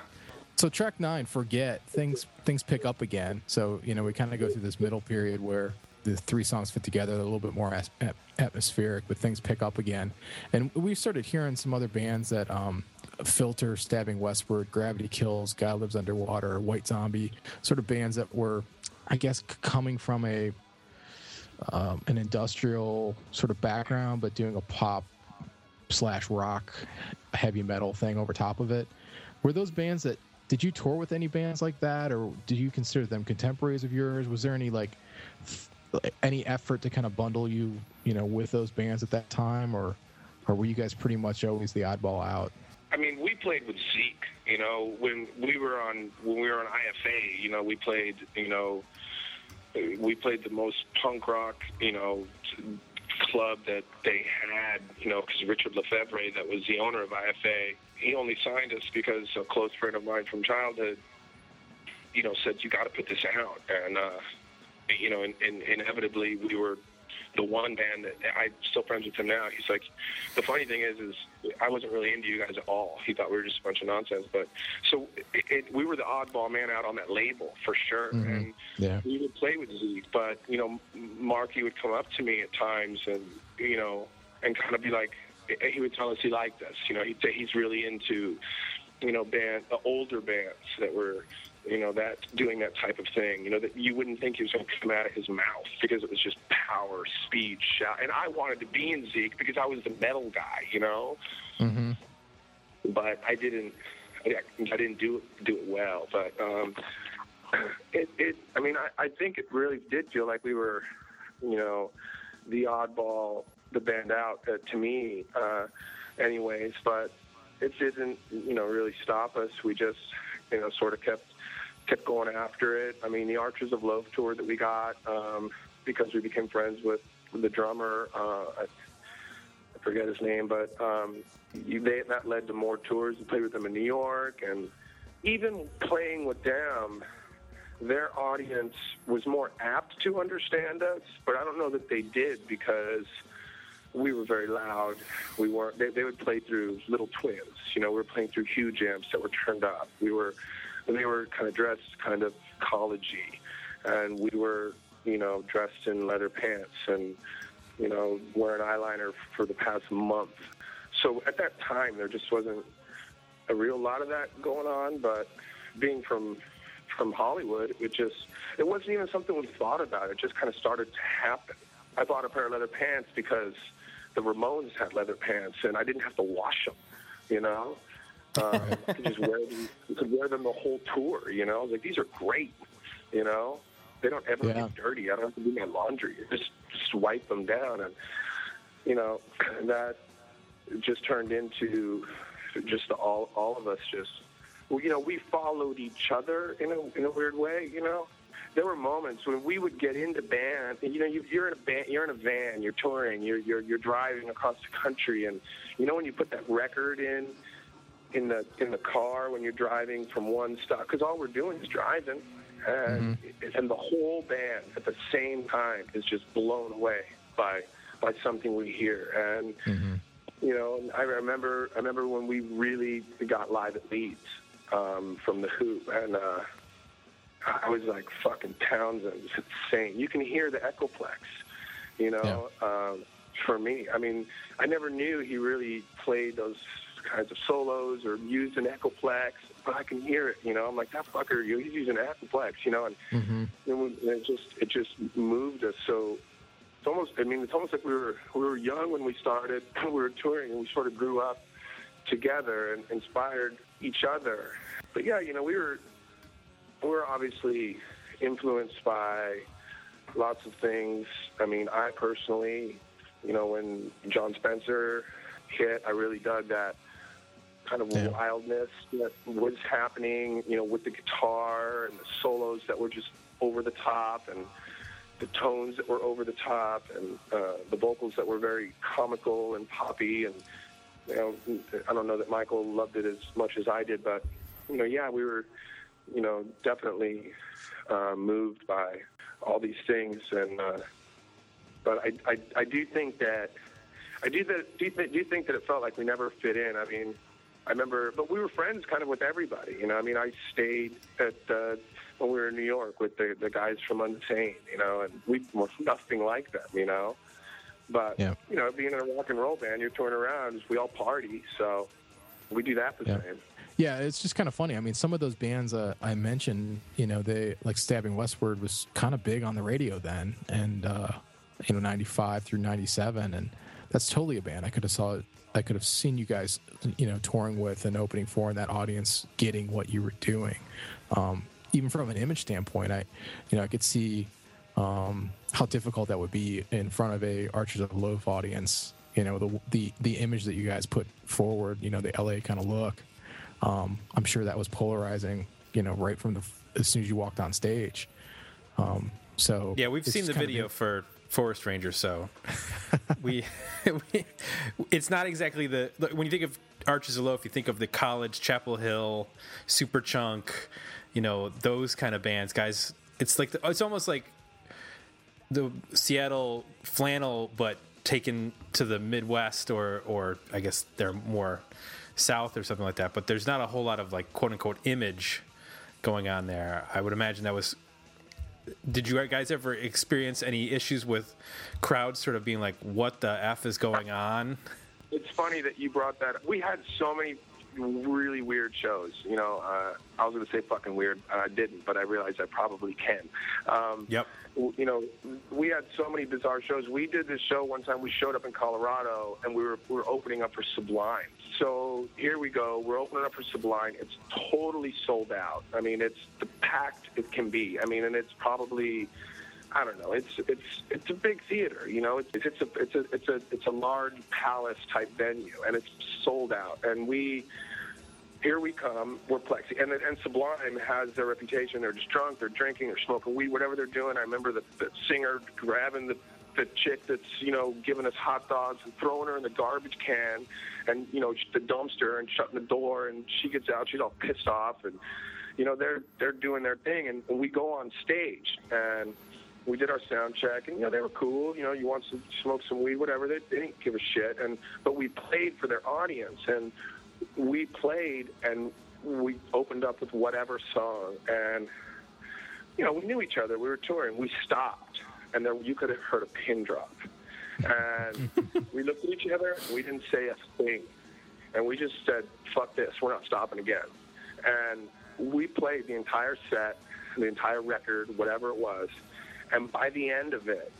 Speaker 3: So track nine, forget things. Things pick up again. So you know we kind of go through this middle period where the three songs fit together, a little bit more atmospheric, but things pick up again. And we started hearing some other bands that um, filter, stabbing westward, gravity kills, God Lives Underwater, white zombie, sort of bands that were, I guess, coming from a um, an industrial sort of background, but doing a pop slash rock heavy metal thing over top of it. Were those bands that did you tour with any bands like that, or did you consider them contemporaries of yours? Was there any like any effort to kind of bundle you, you know, with those bands at that time, or or were you guys pretty much always the oddball out?
Speaker 4: I mean, we played with Zeke. You know, when we were on when we were on IFA, you know, we played. You know, we played the most punk rock. You know, club that they had. You know, because Richard Lefebvre, that was the owner of IFA, he only signed us because a close friend of mine from childhood, you know, said you got to put this out, and uh, you know, and, and inevitably we were the one band that I'm still friends with him now. He's like, the funny thing is, is I wasn't really into you guys at all. He thought we were just a bunch of nonsense. But so it, it, we were the oddball man out on that label for sure.
Speaker 3: Mhm.
Speaker 4: And
Speaker 3: Yeah.
Speaker 4: we would play with Zeke, but you know, Marky would come up to me at times and you know, and kind of be like, he would tell us he liked us. You know, he'd say he's really into, you know, band the older bands that were, you know, that doing that type of thing. You know, that you wouldn't think he was going to come out of his mouth because it was just power, speed, shout. And I wanted to be in Zeke because I was the metal guy. You know,
Speaker 3: hmm
Speaker 4: but I didn't. I, I didn't do it, do it well, but um, [CLEARS THROAT] it, it. I mean, I, I think it really did feel like we were, you know, the oddball, the band out uh, to me, uh, anyways. But it didn't, you know, really stop us. We just, you know, sort of kept kept going after it. I mean, the Archers of Loaf tour that we got um, because we became friends with the drummer. Uh, I, I forget his name, but um, they, that led to more tours. We played with them in New York, and even playing with them, their audience was more apt to understand us. But I don't know that they did because we were very loud. We weren't. They, they would play through little twins. You know, we were playing through huge amps that were turned up. We were, they were kind of dressed kind of collegey, and we were, you know, dressed in leather pants and you know, wearing eyeliner for the past month. So at that time, there just wasn't a real lot of that going on. But being from from Hollywood, it just it wasn't even something we thought about. It just kind of started to happen. I bought a pair of leather pants because the Ramones had leather pants, and I didn't have to wash them. You know, um, I could [LAUGHS] just wear them. You could wear them the whole tour. You know, I was like these are great. You know, they don't ever
Speaker 3: Yeah.
Speaker 4: get dirty. I don't have to do my laundry. Just just wipe them down, and you know [CLEARS THROAT] that just turned into just all all of us just well, you know we followed each other in a in a weird way. You know, there were moments when we would get into band. and, You know, you, you're in a band, you're in a van, you're touring, you're you're you're driving across the country, and you know when you put that record in in the in the car when you're driving from one stop because all we're doing is driving. And and the whole band at the same time is just blown away by by something we hear. And you know I remember I remember when we really got live at Leeds um, from the Who and uh, I was like fucking Townshend it's insane. You can hear the Echoplex you know um, for me. I mean I never knew he really played those kinds of solos or used an Echoplex but I can hear it you know? I'm like that fucker you know, he's using Echoplex you know? And
Speaker 3: hmm
Speaker 4: and it just it just moved us. So it's almost I mean it's almost like we were we were young when we started [CLEARS THROAT] we were touring and we sort of grew up together and inspired each other. But yeah you know we were we were obviously influenced by lots of things. I mean I personally you know when Jon Spencer hit I really dug that kind of
Speaker 3: Yeah.
Speaker 4: wildness that was happening, you know, with the guitar and the solos that were just over the top and the tones that were over the top and uh, the vocals that were very comical and poppy and you know I don't know that Michael loved it as much as I did but you know yeah we were you know definitely uh, moved by all these things and uh, but I, I I do think that I do that do, do think that it felt like we never fit in I mean I remember, but we were friends kind of with everybody. You know, I mean, I stayed at uh, when we were in New York with the the guys from Unsane. You know, and we were nothing like them. You know, but
Speaker 3: Yeah.
Speaker 4: you know, being in a rock and roll band, you're touring around. We all party, so we do that the
Speaker 3: Yeah.
Speaker 4: same.
Speaker 3: Yeah, it's just kind of funny. I mean, some of those bands uh, I mentioned, you know, they like Stabbing Westward was kind of big on the radio then, and uh, you know, '95 through '97, and that's totally a band I could have saw. I could have seen you guys, you know, touring with and opening for, and that audience getting what you were doing. Um, even from an image standpoint, I, you know, I could see um, how difficult that would be in front of a Archers of Loaf audience. You know, the the the image that you guys put forward, you know, the LA kind of look. Um, I'm sure that was polarizing, you know, right from the as soon as you walked on stage. Um, so
Speaker 2: Yeah, we've seen the video for Forest Ranger, so [LAUGHS] we, [LAUGHS] we it's not exactly the when you think of Archers of Loaf, you think of the college Chapel Hill, Superchunk, you know those kind of bands, guys. It's like the, it's almost like the Seattle flannel, but taken to the Midwest or or I guess they're more south or something like that. But there's not a whole lot of like quote unquote image going on there. I would imagine that was. Did you guys ever experience any issues with crowds sort of being like, "What the f is going on"?
Speaker 4: It's funny that you brought that. up. We had so many really weird shows. You know, uh, I was going to say fucking weird. and I didn't, but I realized I probably can. Um,
Speaker 2: Yep.
Speaker 4: You know, we had so many bizarre shows. We did this show one time. We showed up in Colorado, and we were we were opening up for Sublime. So here we go. We're opening up for Sublime. It's totally sold out. I mean, it's the packed it can be. I mean, and it's probably. I don't know. It's it's it's a big theater, you know. It's it's a it's a it's a it's a large palace type venue, and it's sold out. And we here we come. We're Plexi, and and Sublime has their reputation. They're just drunk, they're drinking, they're smoking weed, whatever they're doing. I remember the, the singer grabbing the the chick that's you know giving us hot dogs and throwing her in the garbage can, and you know the dumpster and shutting the door, and she gets out. She's all pissed off, and you know they're they're doing their thing, and, we go on stage and we did our sound check, and you know they were cool. You know, you want to smoke some weed, whatever. They, they didn't give a shit, and but we played for their audience, and we played, and we opened up with whatever song, and you know we knew each other. We were touring. We stopped, and there you could have heard a pin drop, and [LAUGHS] we looked at each other. We didn't say a thing, and we just said, "Fuck this. We're not stopping again." And we played the entire set, the entire record, whatever it was. And by the end of it,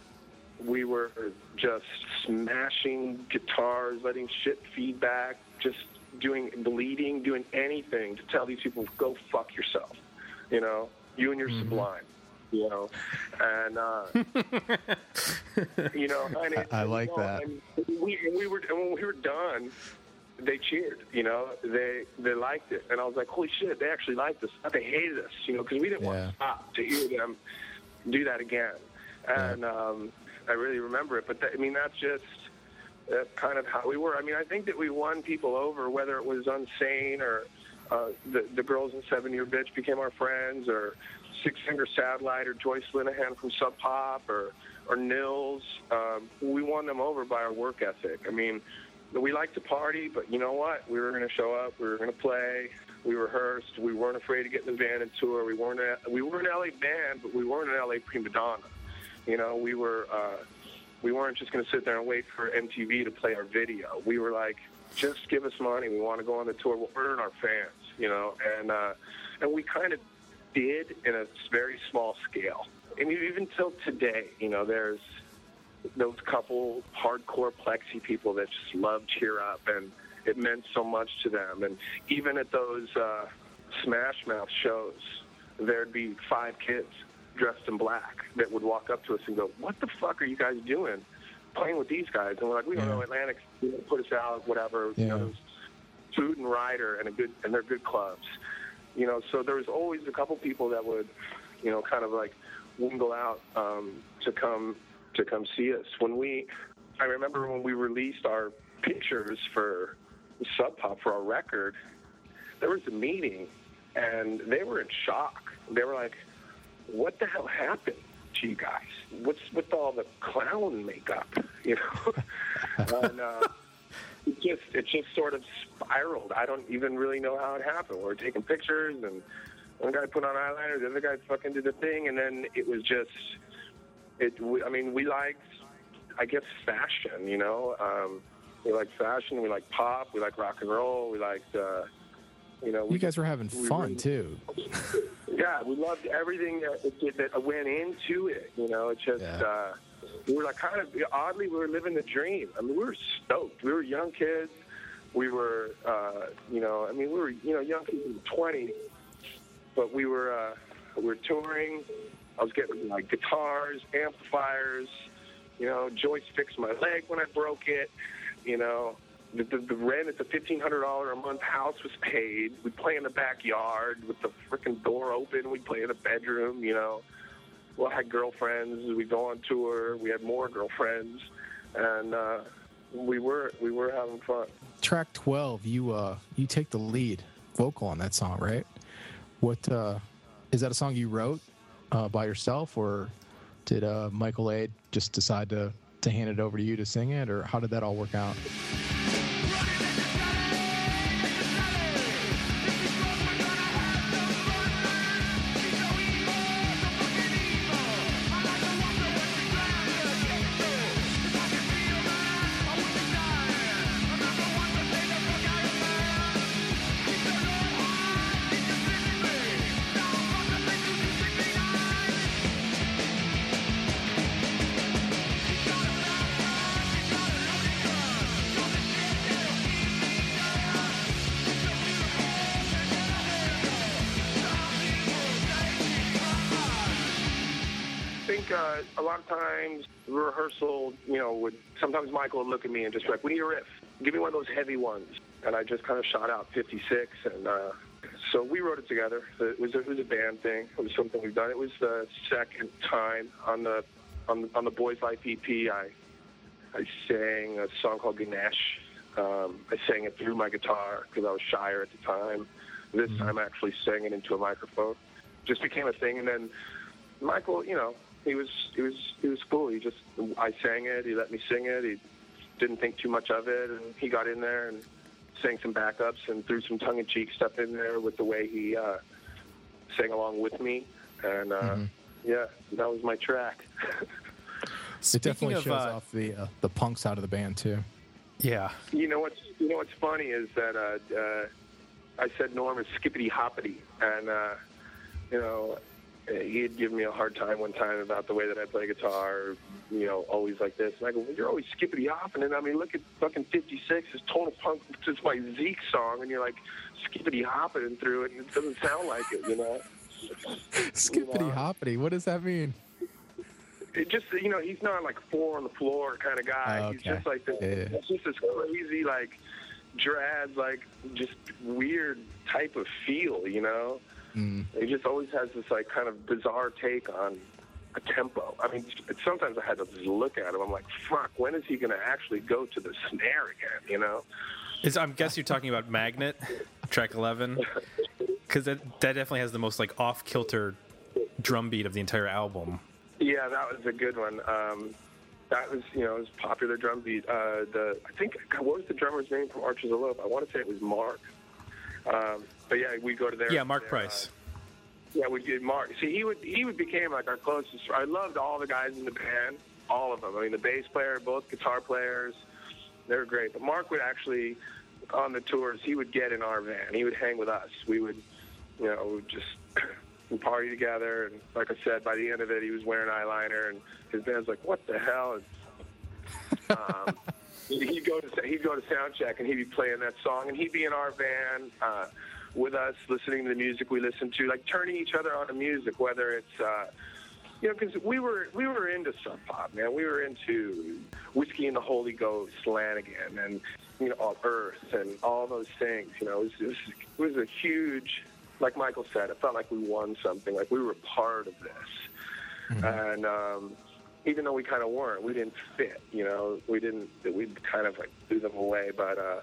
Speaker 4: we were just smashing guitars, letting shit feedback, just doing bleeding, doing anything to tell these people, go fuck yourself. You know, you and your mm-hmm. sublime. You know, and uh, you know, and it, [LAUGHS]
Speaker 7: I like
Speaker 4: you know,
Speaker 7: that.
Speaker 4: and we we were and when we were done, they cheered. You know, they they liked it, and I was like, holy shit, they actually liked us. They hated us. You know, because we didn't want to stop to hear them do that again. And um, I really remember it. But that, I mean, that's just that's kind of how we were. I mean, I think that we won people over, whether it was Unsane or uh, the the girls in Seven Year Bitch became our friends, or Six Finger Satellite, or Joyce Linehan from Sub Pop, or or Nils. Um, we won them over by our work ethic. I mean, we like to party, but you know what? We were going to show up. We were going to play. We rehearsed. We weren't afraid to get in the van and tour. We weren't a, we were an LA band, but we weren't an LA prima donna. You know, we were uh, we weren't just going to sit there and wait for MTV to play our video. We were like, just give us money. We want to go on the tour. We'll earn our fans. You know, and uh, and we kind of did in a very small scale. And even till today, you know, there's those couple hardcore plexi people that just love cheer up and it meant so much to them and even at those uh, smash mouth shows there'd be five kids dressed in black that would walk up to us and go what the fuck are you guys doing playing with these guys and we're like we don't
Speaker 3: Yeah.
Speaker 4: know atlantic you know, put us out whatever you
Speaker 3: Yeah.
Speaker 4: know there's food and rider and a good and they're good clubs you know so there was always a couple people that would you know kind of like wingle out um, to come to come see us. When we i remember when we released our pictures for sub pop for our record there was a meeting and they were in shock. They were like what the hell happened to you guys? What's with all the clown makeup? [LAUGHS] You know? [LAUGHS] And uh it just it just sort of spiraled. I don't even really know how it happened. We were taking pictures, and one guy put on eyeliner, the other guy fucking did the thing, and then it was just it. we- I mean, we liked, I guess, fashion. You know, um, we like fashion. We like pop. We like rock and roll. We liked, uh, you know, we
Speaker 3: You guys were having
Speaker 4: we
Speaker 3: fun
Speaker 4: really-
Speaker 3: too. [LAUGHS]
Speaker 4: yeah, we loved everything that, that went into it. You know, it just
Speaker 3: Yeah.
Speaker 4: uh, we were like kind of oddly we were living the dream. I mean, we were stoked. We were young kids. We were, uh, you know, I mean, we were you know young kids in but we were uh, we were touring. I was getting like guitars, amplifiers. You know, Joyce fixed my leg when I broke it. You know, the, the, the rent at the fifteen hundred dollar a month house was paid. We'd play in the backyard with the freaking door open. We'd play in the bedroom. You know, well, I had girlfriends. We'd go on tour. We had more girlfriends, and uh, we were we were having fun.
Speaker 3: Track twelve, you uh you take the lead vocal on that song, right? What uh is that a song you wrote uh, by yourself or did uh, Michael A just decide to to hand it over to you to sing it, or how did that all work out?
Speaker 4: Times rehearsal, you know, would sometimes Michael would look at me and just be like, "We need a riff. Give me one of those heavy ones." And I just kind of shot out 56, and uh, so we wrote it together. It was a, it was a band thing. It was something we've done. It was the second time on the on, on the Boys Life EP. I I sang a song called Ganesh. Um, I sang it through my guitar because I was shyer at the time. This time, I actually sang it into a microphone. Just became a thing, and then Michael, you know, he was he was he was cool. He just I sang it. He let me sing it. He didn't think too much of it, and he got in there and sang some backups and threw some tongue-in-cheek stuff in there with the way he uh, sang along with me. And uh, yeah, that was my track. [LAUGHS]
Speaker 3: it definitely
Speaker 2: of,
Speaker 3: shows
Speaker 2: uh,
Speaker 3: off the uh, the punk side of the band too.
Speaker 2: Yeah.
Speaker 4: You know what's you know what's funny is that uh, uh, I said Norm is skippity hoppity, and uh, you know uh, he'd give me a hard time one time about the way that I play guitar. You know, always like this. And I go, well, you're always skippity hopping. And I mean, look at fucking 56. It's total punk. It's my Zeke song, and you're like skippity hopping through it, and it doesn't sound like it. You know. [LAUGHS]
Speaker 3: Skippity hoppity. What does that mean?
Speaker 4: it just you know he's not like four on the floor kind of guy.
Speaker 3: Oh,
Speaker 4: He's just like this.
Speaker 3: Yeah.
Speaker 4: It's just this crazy like drag like just weird type of feel. You know,
Speaker 3: Mm.
Speaker 4: he just always has this like kind of bizarre take on a tempo. I mean, sometimes I had to just look at him. I'm like, fuck, when is he going to actually go to the snare again? You know.
Speaker 2: Is I'm guess you're talking about Magnet, track 11, [LAUGHS] because that that definitely has the most like off kilter drum beat of the entire album.
Speaker 4: Yeah, that was a good one. Um, that was, you know, it was popular drum beat. Uh, the I think God, what was the drummer's name from Archers of Loaf? I want to say it was Mark. Um, but yeah, we go to there.
Speaker 2: Yeah, Mark
Speaker 4: there,
Speaker 2: Price.
Speaker 4: Uh, yeah, we did Mark. See, he would he would became like our closest. I loved all the guys in the band, all of them. I mean, the bass player, both guitar players, they were great. But Mark would actually, on the tours, he would get in our van. He would hang with us. We would, you know, we would just we'd [CLEARS THROAT] party together. And like I said, by the end of it, he was wearing eyeliner, and his band's like, "What the hell?" [LAUGHS] um, he'd go to he'd go to sound check, and he'd be playing that song, and he'd be in our van. Uh, with us, listening to the music we listen to, like turning each other on to music, whether it's uh, you know, because we were we were into Sub Pop, man. We were into Whiskey and the Holy Ghost, Lanegan, and you know, all Earth, and all those things. You know, it was, it was it was a huge, like Michael said, it felt like we won something, like we were part of this, and um, even though we kind of weren't, we didn't fit. You know, we didn't. We kind of like threw them away, but. uh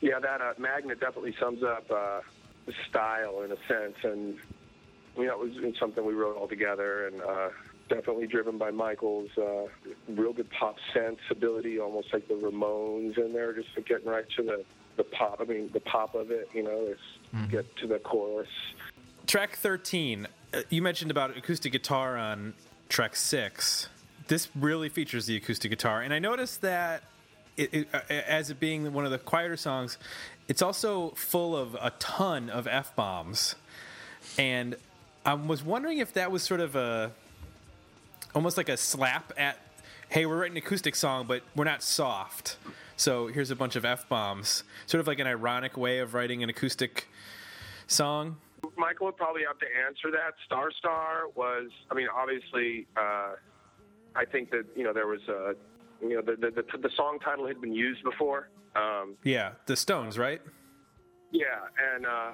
Speaker 4: yeah, that uh, magnet definitely sums up uh, style in a sense, and you know, it was something we wrote all together, and uh, definitely driven by Michael's uh, real good pop sensibility, almost like the Ramones in there, just getting right to the the pop. I mean, the pop of it, you know, is get to the chorus.
Speaker 2: Track 13, uh, you mentioned about acoustic guitar on track 6. This really features the acoustic guitar, and I noticed that it, it, uh, as it being one of the quieter songs, it's also full of a ton of F bombs. And I was wondering if that was sort of a almost like a slap at hey, we're writing an acoustic song, but we're not soft. So here's a bunch of F bombs. Sort of like an ironic way of writing an acoustic song.
Speaker 4: Michael would probably have to answer that. Star Star was, I mean, obviously, uh, I think that you know there was a, you know, the the, the, the song title had been used before. Um,
Speaker 2: Yeah, the Stones, right?
Speaker 4: Yeah, and uh,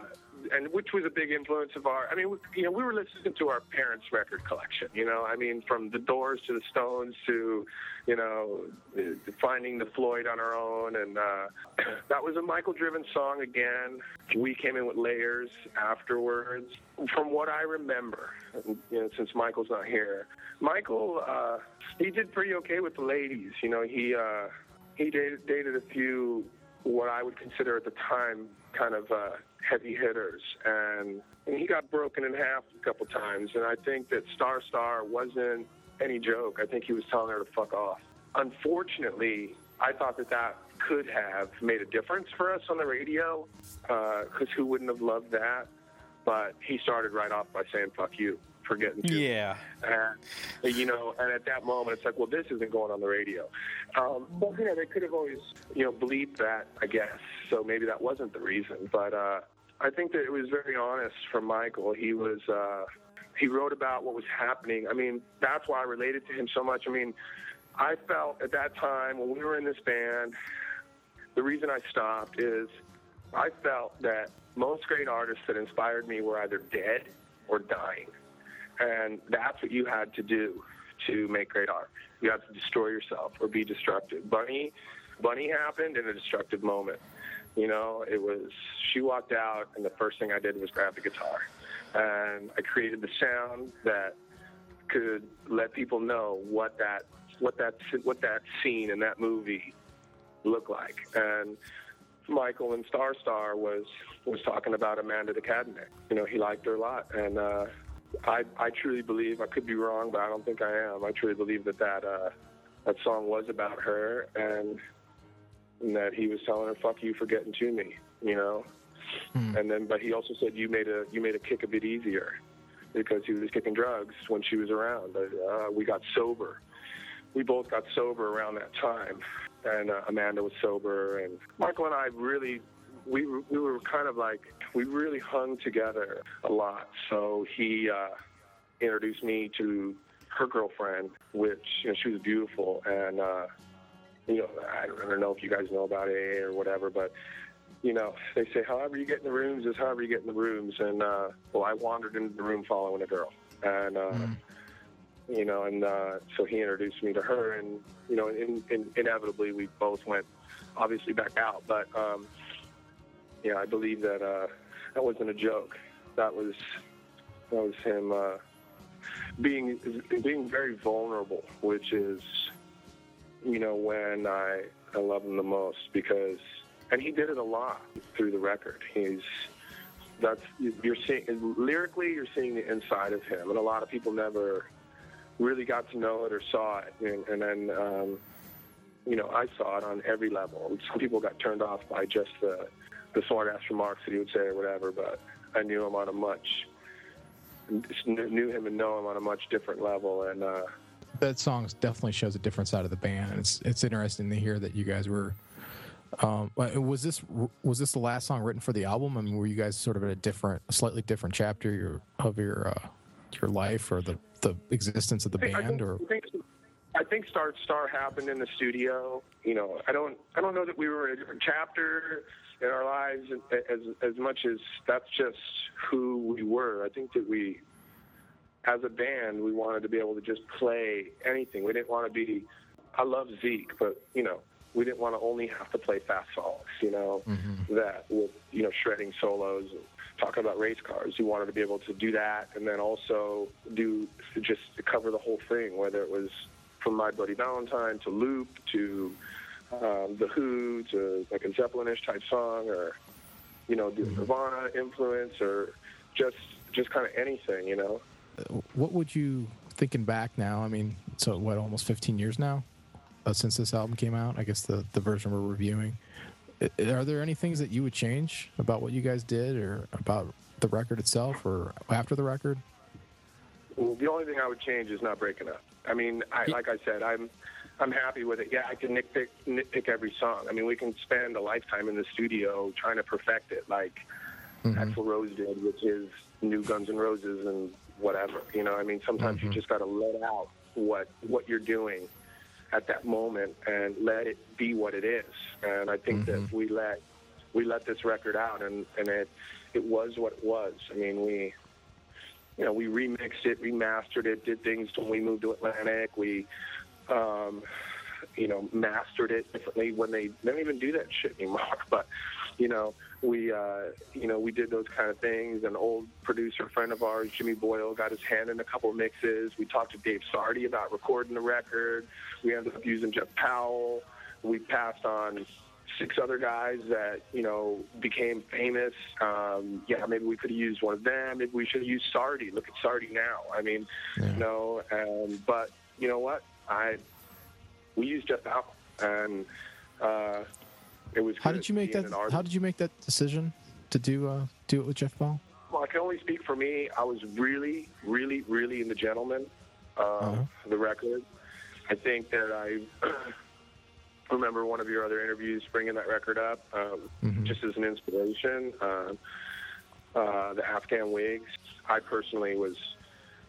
Speaker 4: and which was a big influence of our. I mean, you know, we were listening to our parents' record collection. You know, I mean, from the Doors to the Stones to, you know, finding the Floyd on our own, and uh, [CLEARS THROAT] that was a Michael-driven song again. We came in with layers afterwards. From what I remember, you know, since Michael's not here, Michael uh, he did pretty okay with the ladies. You know, he uh, he dated, dated a few what I would consider at the time kind of uh, heavy hitters, and, and he got broken in half a couple times. And I think that Star Star wasn't any joke. I think he was telling her to fuck off. Unfortunately, I thought that that could have made a difference for us on the radio, because who wouldn't have loved that? But he started right off by saying "fuck you" for getting to.
Speaker 2: Yeah.
Speaker 4: And, you know, and at that moment, it's like, well, this isn't going on the radio. Um, but, you know, they could have always, you know, bleeped that, I guess. So maybe that wasn't the reason. But uh, I think that it was very honest from Michael. He was, uh, he wrote about what was happening. I mean, that's why I related to him so much. I mean, I felt at that time when we were in this band, the reason I stopped is I felt that most great artists that inspired me were either dead or dying. And that's what you had to do to make great art. You had to destroy yourself or be destructive. Bunny, Bunny happened in a destructive moment. You know, it was she walked out, and the first thing I did was grab the guitar, and I created the sound that could let people know what that what that what that scene in that movie looked like. And Michael and Star Star was was talking about Amanda de Cadenet. You know, he liked her a lot, and uh, I I truly believe I could be wrong, but I don't think I am. I truly believe that that uh, that song was about her, and, and that he was telling her "fuck you" for getting to me. You know, and then but he also said you made a you made a kick a bit easier because he was kicking drugs when she was around. Uh, we got sober. We both got sober around that time, and uh, Amanda was sober, and Michael and I really we we were kind of like we really hung together a lot. So he uh, introduced me to her girlfriend, which you know she was beautiful, and uh, you know I don't, I don't know if you guys know about AA or whatever, but you know they say however you get in the rooms is however you get in the rooms, and uh, well I wandered into the room following a girl, and. Uh, you know, and uh, so he introduced me to her, and you know, in, in, inevitably we both went, obviously back out. But um, yeah, I believe that uh, that wasn't a joke. That was that was him uh, being being very vulnerable, which is, you know, when I I love him the most because, and he did it a lot through the record. He's that's you're seeing lyrically, you're seeing the inside of him, and a lot of people never really got to know it or saw it. And, and then, um, you know, I saw it on every level. Some people got turned off by just the, the smart ass remarks that he would say or whatever, but I knew him on a much, knew him and know him on a much different level. And, uh,
Speaker 3: that song definitely shows a different side of the band. and It's it's interesting to hear that you guys were. Um, was this was this the last song written for the album? I mean, were you guys sort of at a different, a slightly different chapter your, of your uh, your life or the the existence of the
Speaker 4: I think-
Speaker 3: band? Or
Speaker 4: I think, I think Star Star happened in the studio. You know, I don't I don't know that we were in a different chapter in our lives as as much as that's just who we were. I think that we, as a band, we wanted to be able to just play anything. We didn't want to be. I love Zeke, but you know, we didn't want to only have to play fast songs. You know, mm-hmm. that with you know shredding solos and talking about race cars. We wanted to be able to do that, and then also do just cover the whole thing, whether it was from My Bloody Valentine to Loop to um, The Who to like a Zeppelinish type song, or you know, do Nirvana influence, or just just kind of anything. You know.
Speaker 3: what would you thinking back now? I mean, so what, almost 15 years now uh, since this album came out? I guess the the version we're reviewing. Are there any things that you would change about what you guys did, or about the record itself, or after the record?
Speaker 4: Well, the only thing I would change is not breaking up. I mean, I, like I said, I'm I'm happy with it. Yeah, I can nitpick nitpick every song. I mean, we can spend a lifetime in the studio trying to perfect it, like mm-hmm. Axl Rose did with his new Guns N' Roses and whatever. You know, I mean, sometimes you mm-hmm. just got to let out what what you're doing at that moment and let it be what it is. And I think that if we let we let this record out, and and it it was what it was. I mean, we you know we remixed it, remastered it, did things when we moved to Atlantic. We um, you know mastered it differently when they, they don't even do that shit anymore. [LAUGHS] But you know we uh, you know we did those kind of things. An old producer friend of ours, Jimmy Boyle, got his hand in a couple of mixes. We talked to Dave Sardy about recording the record. We ended up using Jeff Powell. We passed on six other guys that you know became famous. Um, yeah, maybe we could have used one of them. Maybe we should have used Sardy. Look at Sardy now. I mean,
Speaker 3: Yeah.
Speaker 4: you know, um, but you know what? I we used Jeff Powell, and uh, it was.
Speaker 3: How did you make that? How did you make that decision to do uh, do it with Jeff Powell?
Speaker 4: Well, I can only speak for me. I was really, really, really in the gentleman, uh,
Speaker 3: Uh-huh.
Speaker 4: the record. I think that I [CLEARS THROAT] remember one of your other interviews bringing that record up um,
Speaker 3: Mhm.
Speaker 4: just as an inspiration. Uh, uh, the Afghan Whigs. I personally was,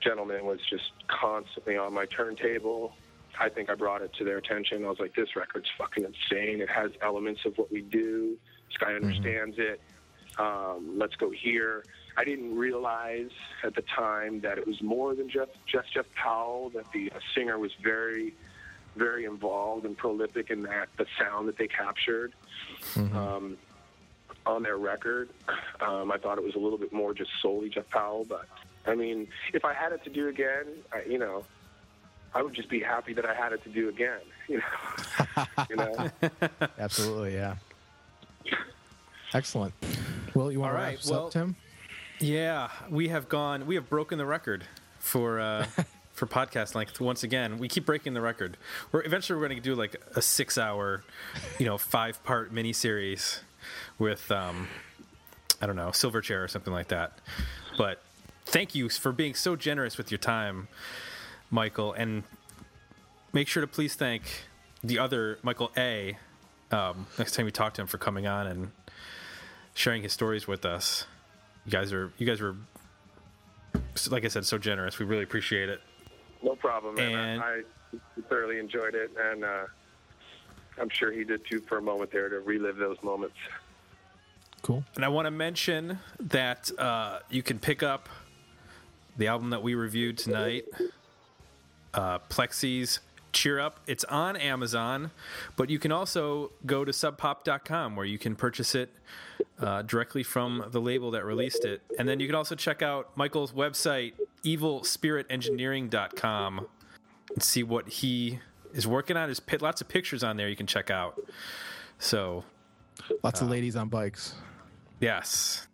Speaker 4: Gentlemen was just constantly on my turntable. I think I brought it to their attention. I was like, this record's fucking insane. It has elements of what we do. This guy understands it. Um, let's go here. I didn't realize at the time that it was more than just just Jeff Powell. That the uh, singer was very, very involved and prolific in that the sound that they captured um, on their record. Um, I thought it was a little bit more just solely Jeff Powell, but I mean, if I had it to do again, I, you know, I would just be happy that I had it to do again. [LAUGHS] You know, [LAUGHS] you know.
Speaker 3: Absolutely, yeah. Excellent. Well, you want
Speaker 2: All
Speaker 3: to
Speaker 2: right,
Speaker 3: wrap us
Speaker 2: well-
Speaker 3: up, Tim?
Speaker 2: Yeah, we have gone. We have broken the record for uh, [LAUGHS] for podcast length once again. We keep breaking the record. We're eventually we're going to do like a six hour, you know, five part mini series with um, I don't know, Silverchair or something like that. But thank you for being so generous with your time, Michael, and make sure to please thank the other Michael A. Um, next time you talk to him for coming on and sharing his stories with us. You guys are you guys were like I said so generous. We really appreciate it.
Speaker 4: No problem, man.
Speaker 2: And-
Speaker 4: I, I thoroughly enjoyed it, and uh, I'm sure he did too for a moment there to relive those moments.
Speaker 3: Cool.
Speaker 2: And I want to mention that uh, you can pick up the album that we reviewed tonight, uh, Plexi's Cheer Up. It's on Amazon, but you can also go to subpop.com where you can purchase it uh, directly from the label that released it. And then you can also check out Michael's website, evilspiritengineering.com, and see what he is working on. There's lots of pictures on there you can check out. So
Speaker 3: Lots
Speaker 2: Uh,
Speaker 3: of ladies on bikes.
Speaker 2: Yes.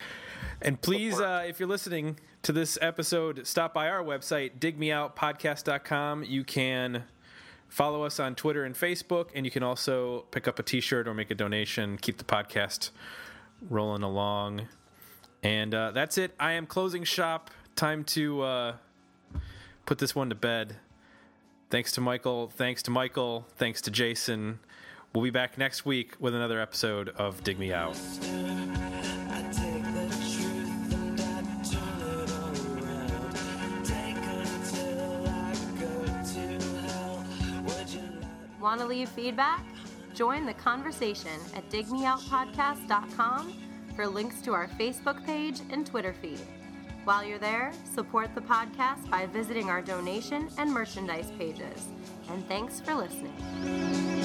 Speaker 2: And please, uh, if you're listening to this episode, stop by our website, digmeoutpodcast.com. You can follow us on Twitter and Facebook, and you can also pick up a t shirt or make a donation, keep the podcast rolling along. And uh, that's it. I am closing shop. Time to uh, put this one to bed. Thanks to Michael. Thanks to Michael. Thanks to Jason. We'll be back next week with another episode of Dig Me Out.
Speaker 1: Want to leave feedback? Join the conversation at digmeoutpodcast.com for links to our Facebook page and Twitter feed. While you're there, support the podcast by visiting our donation and merchandise pages. And thanks for listening.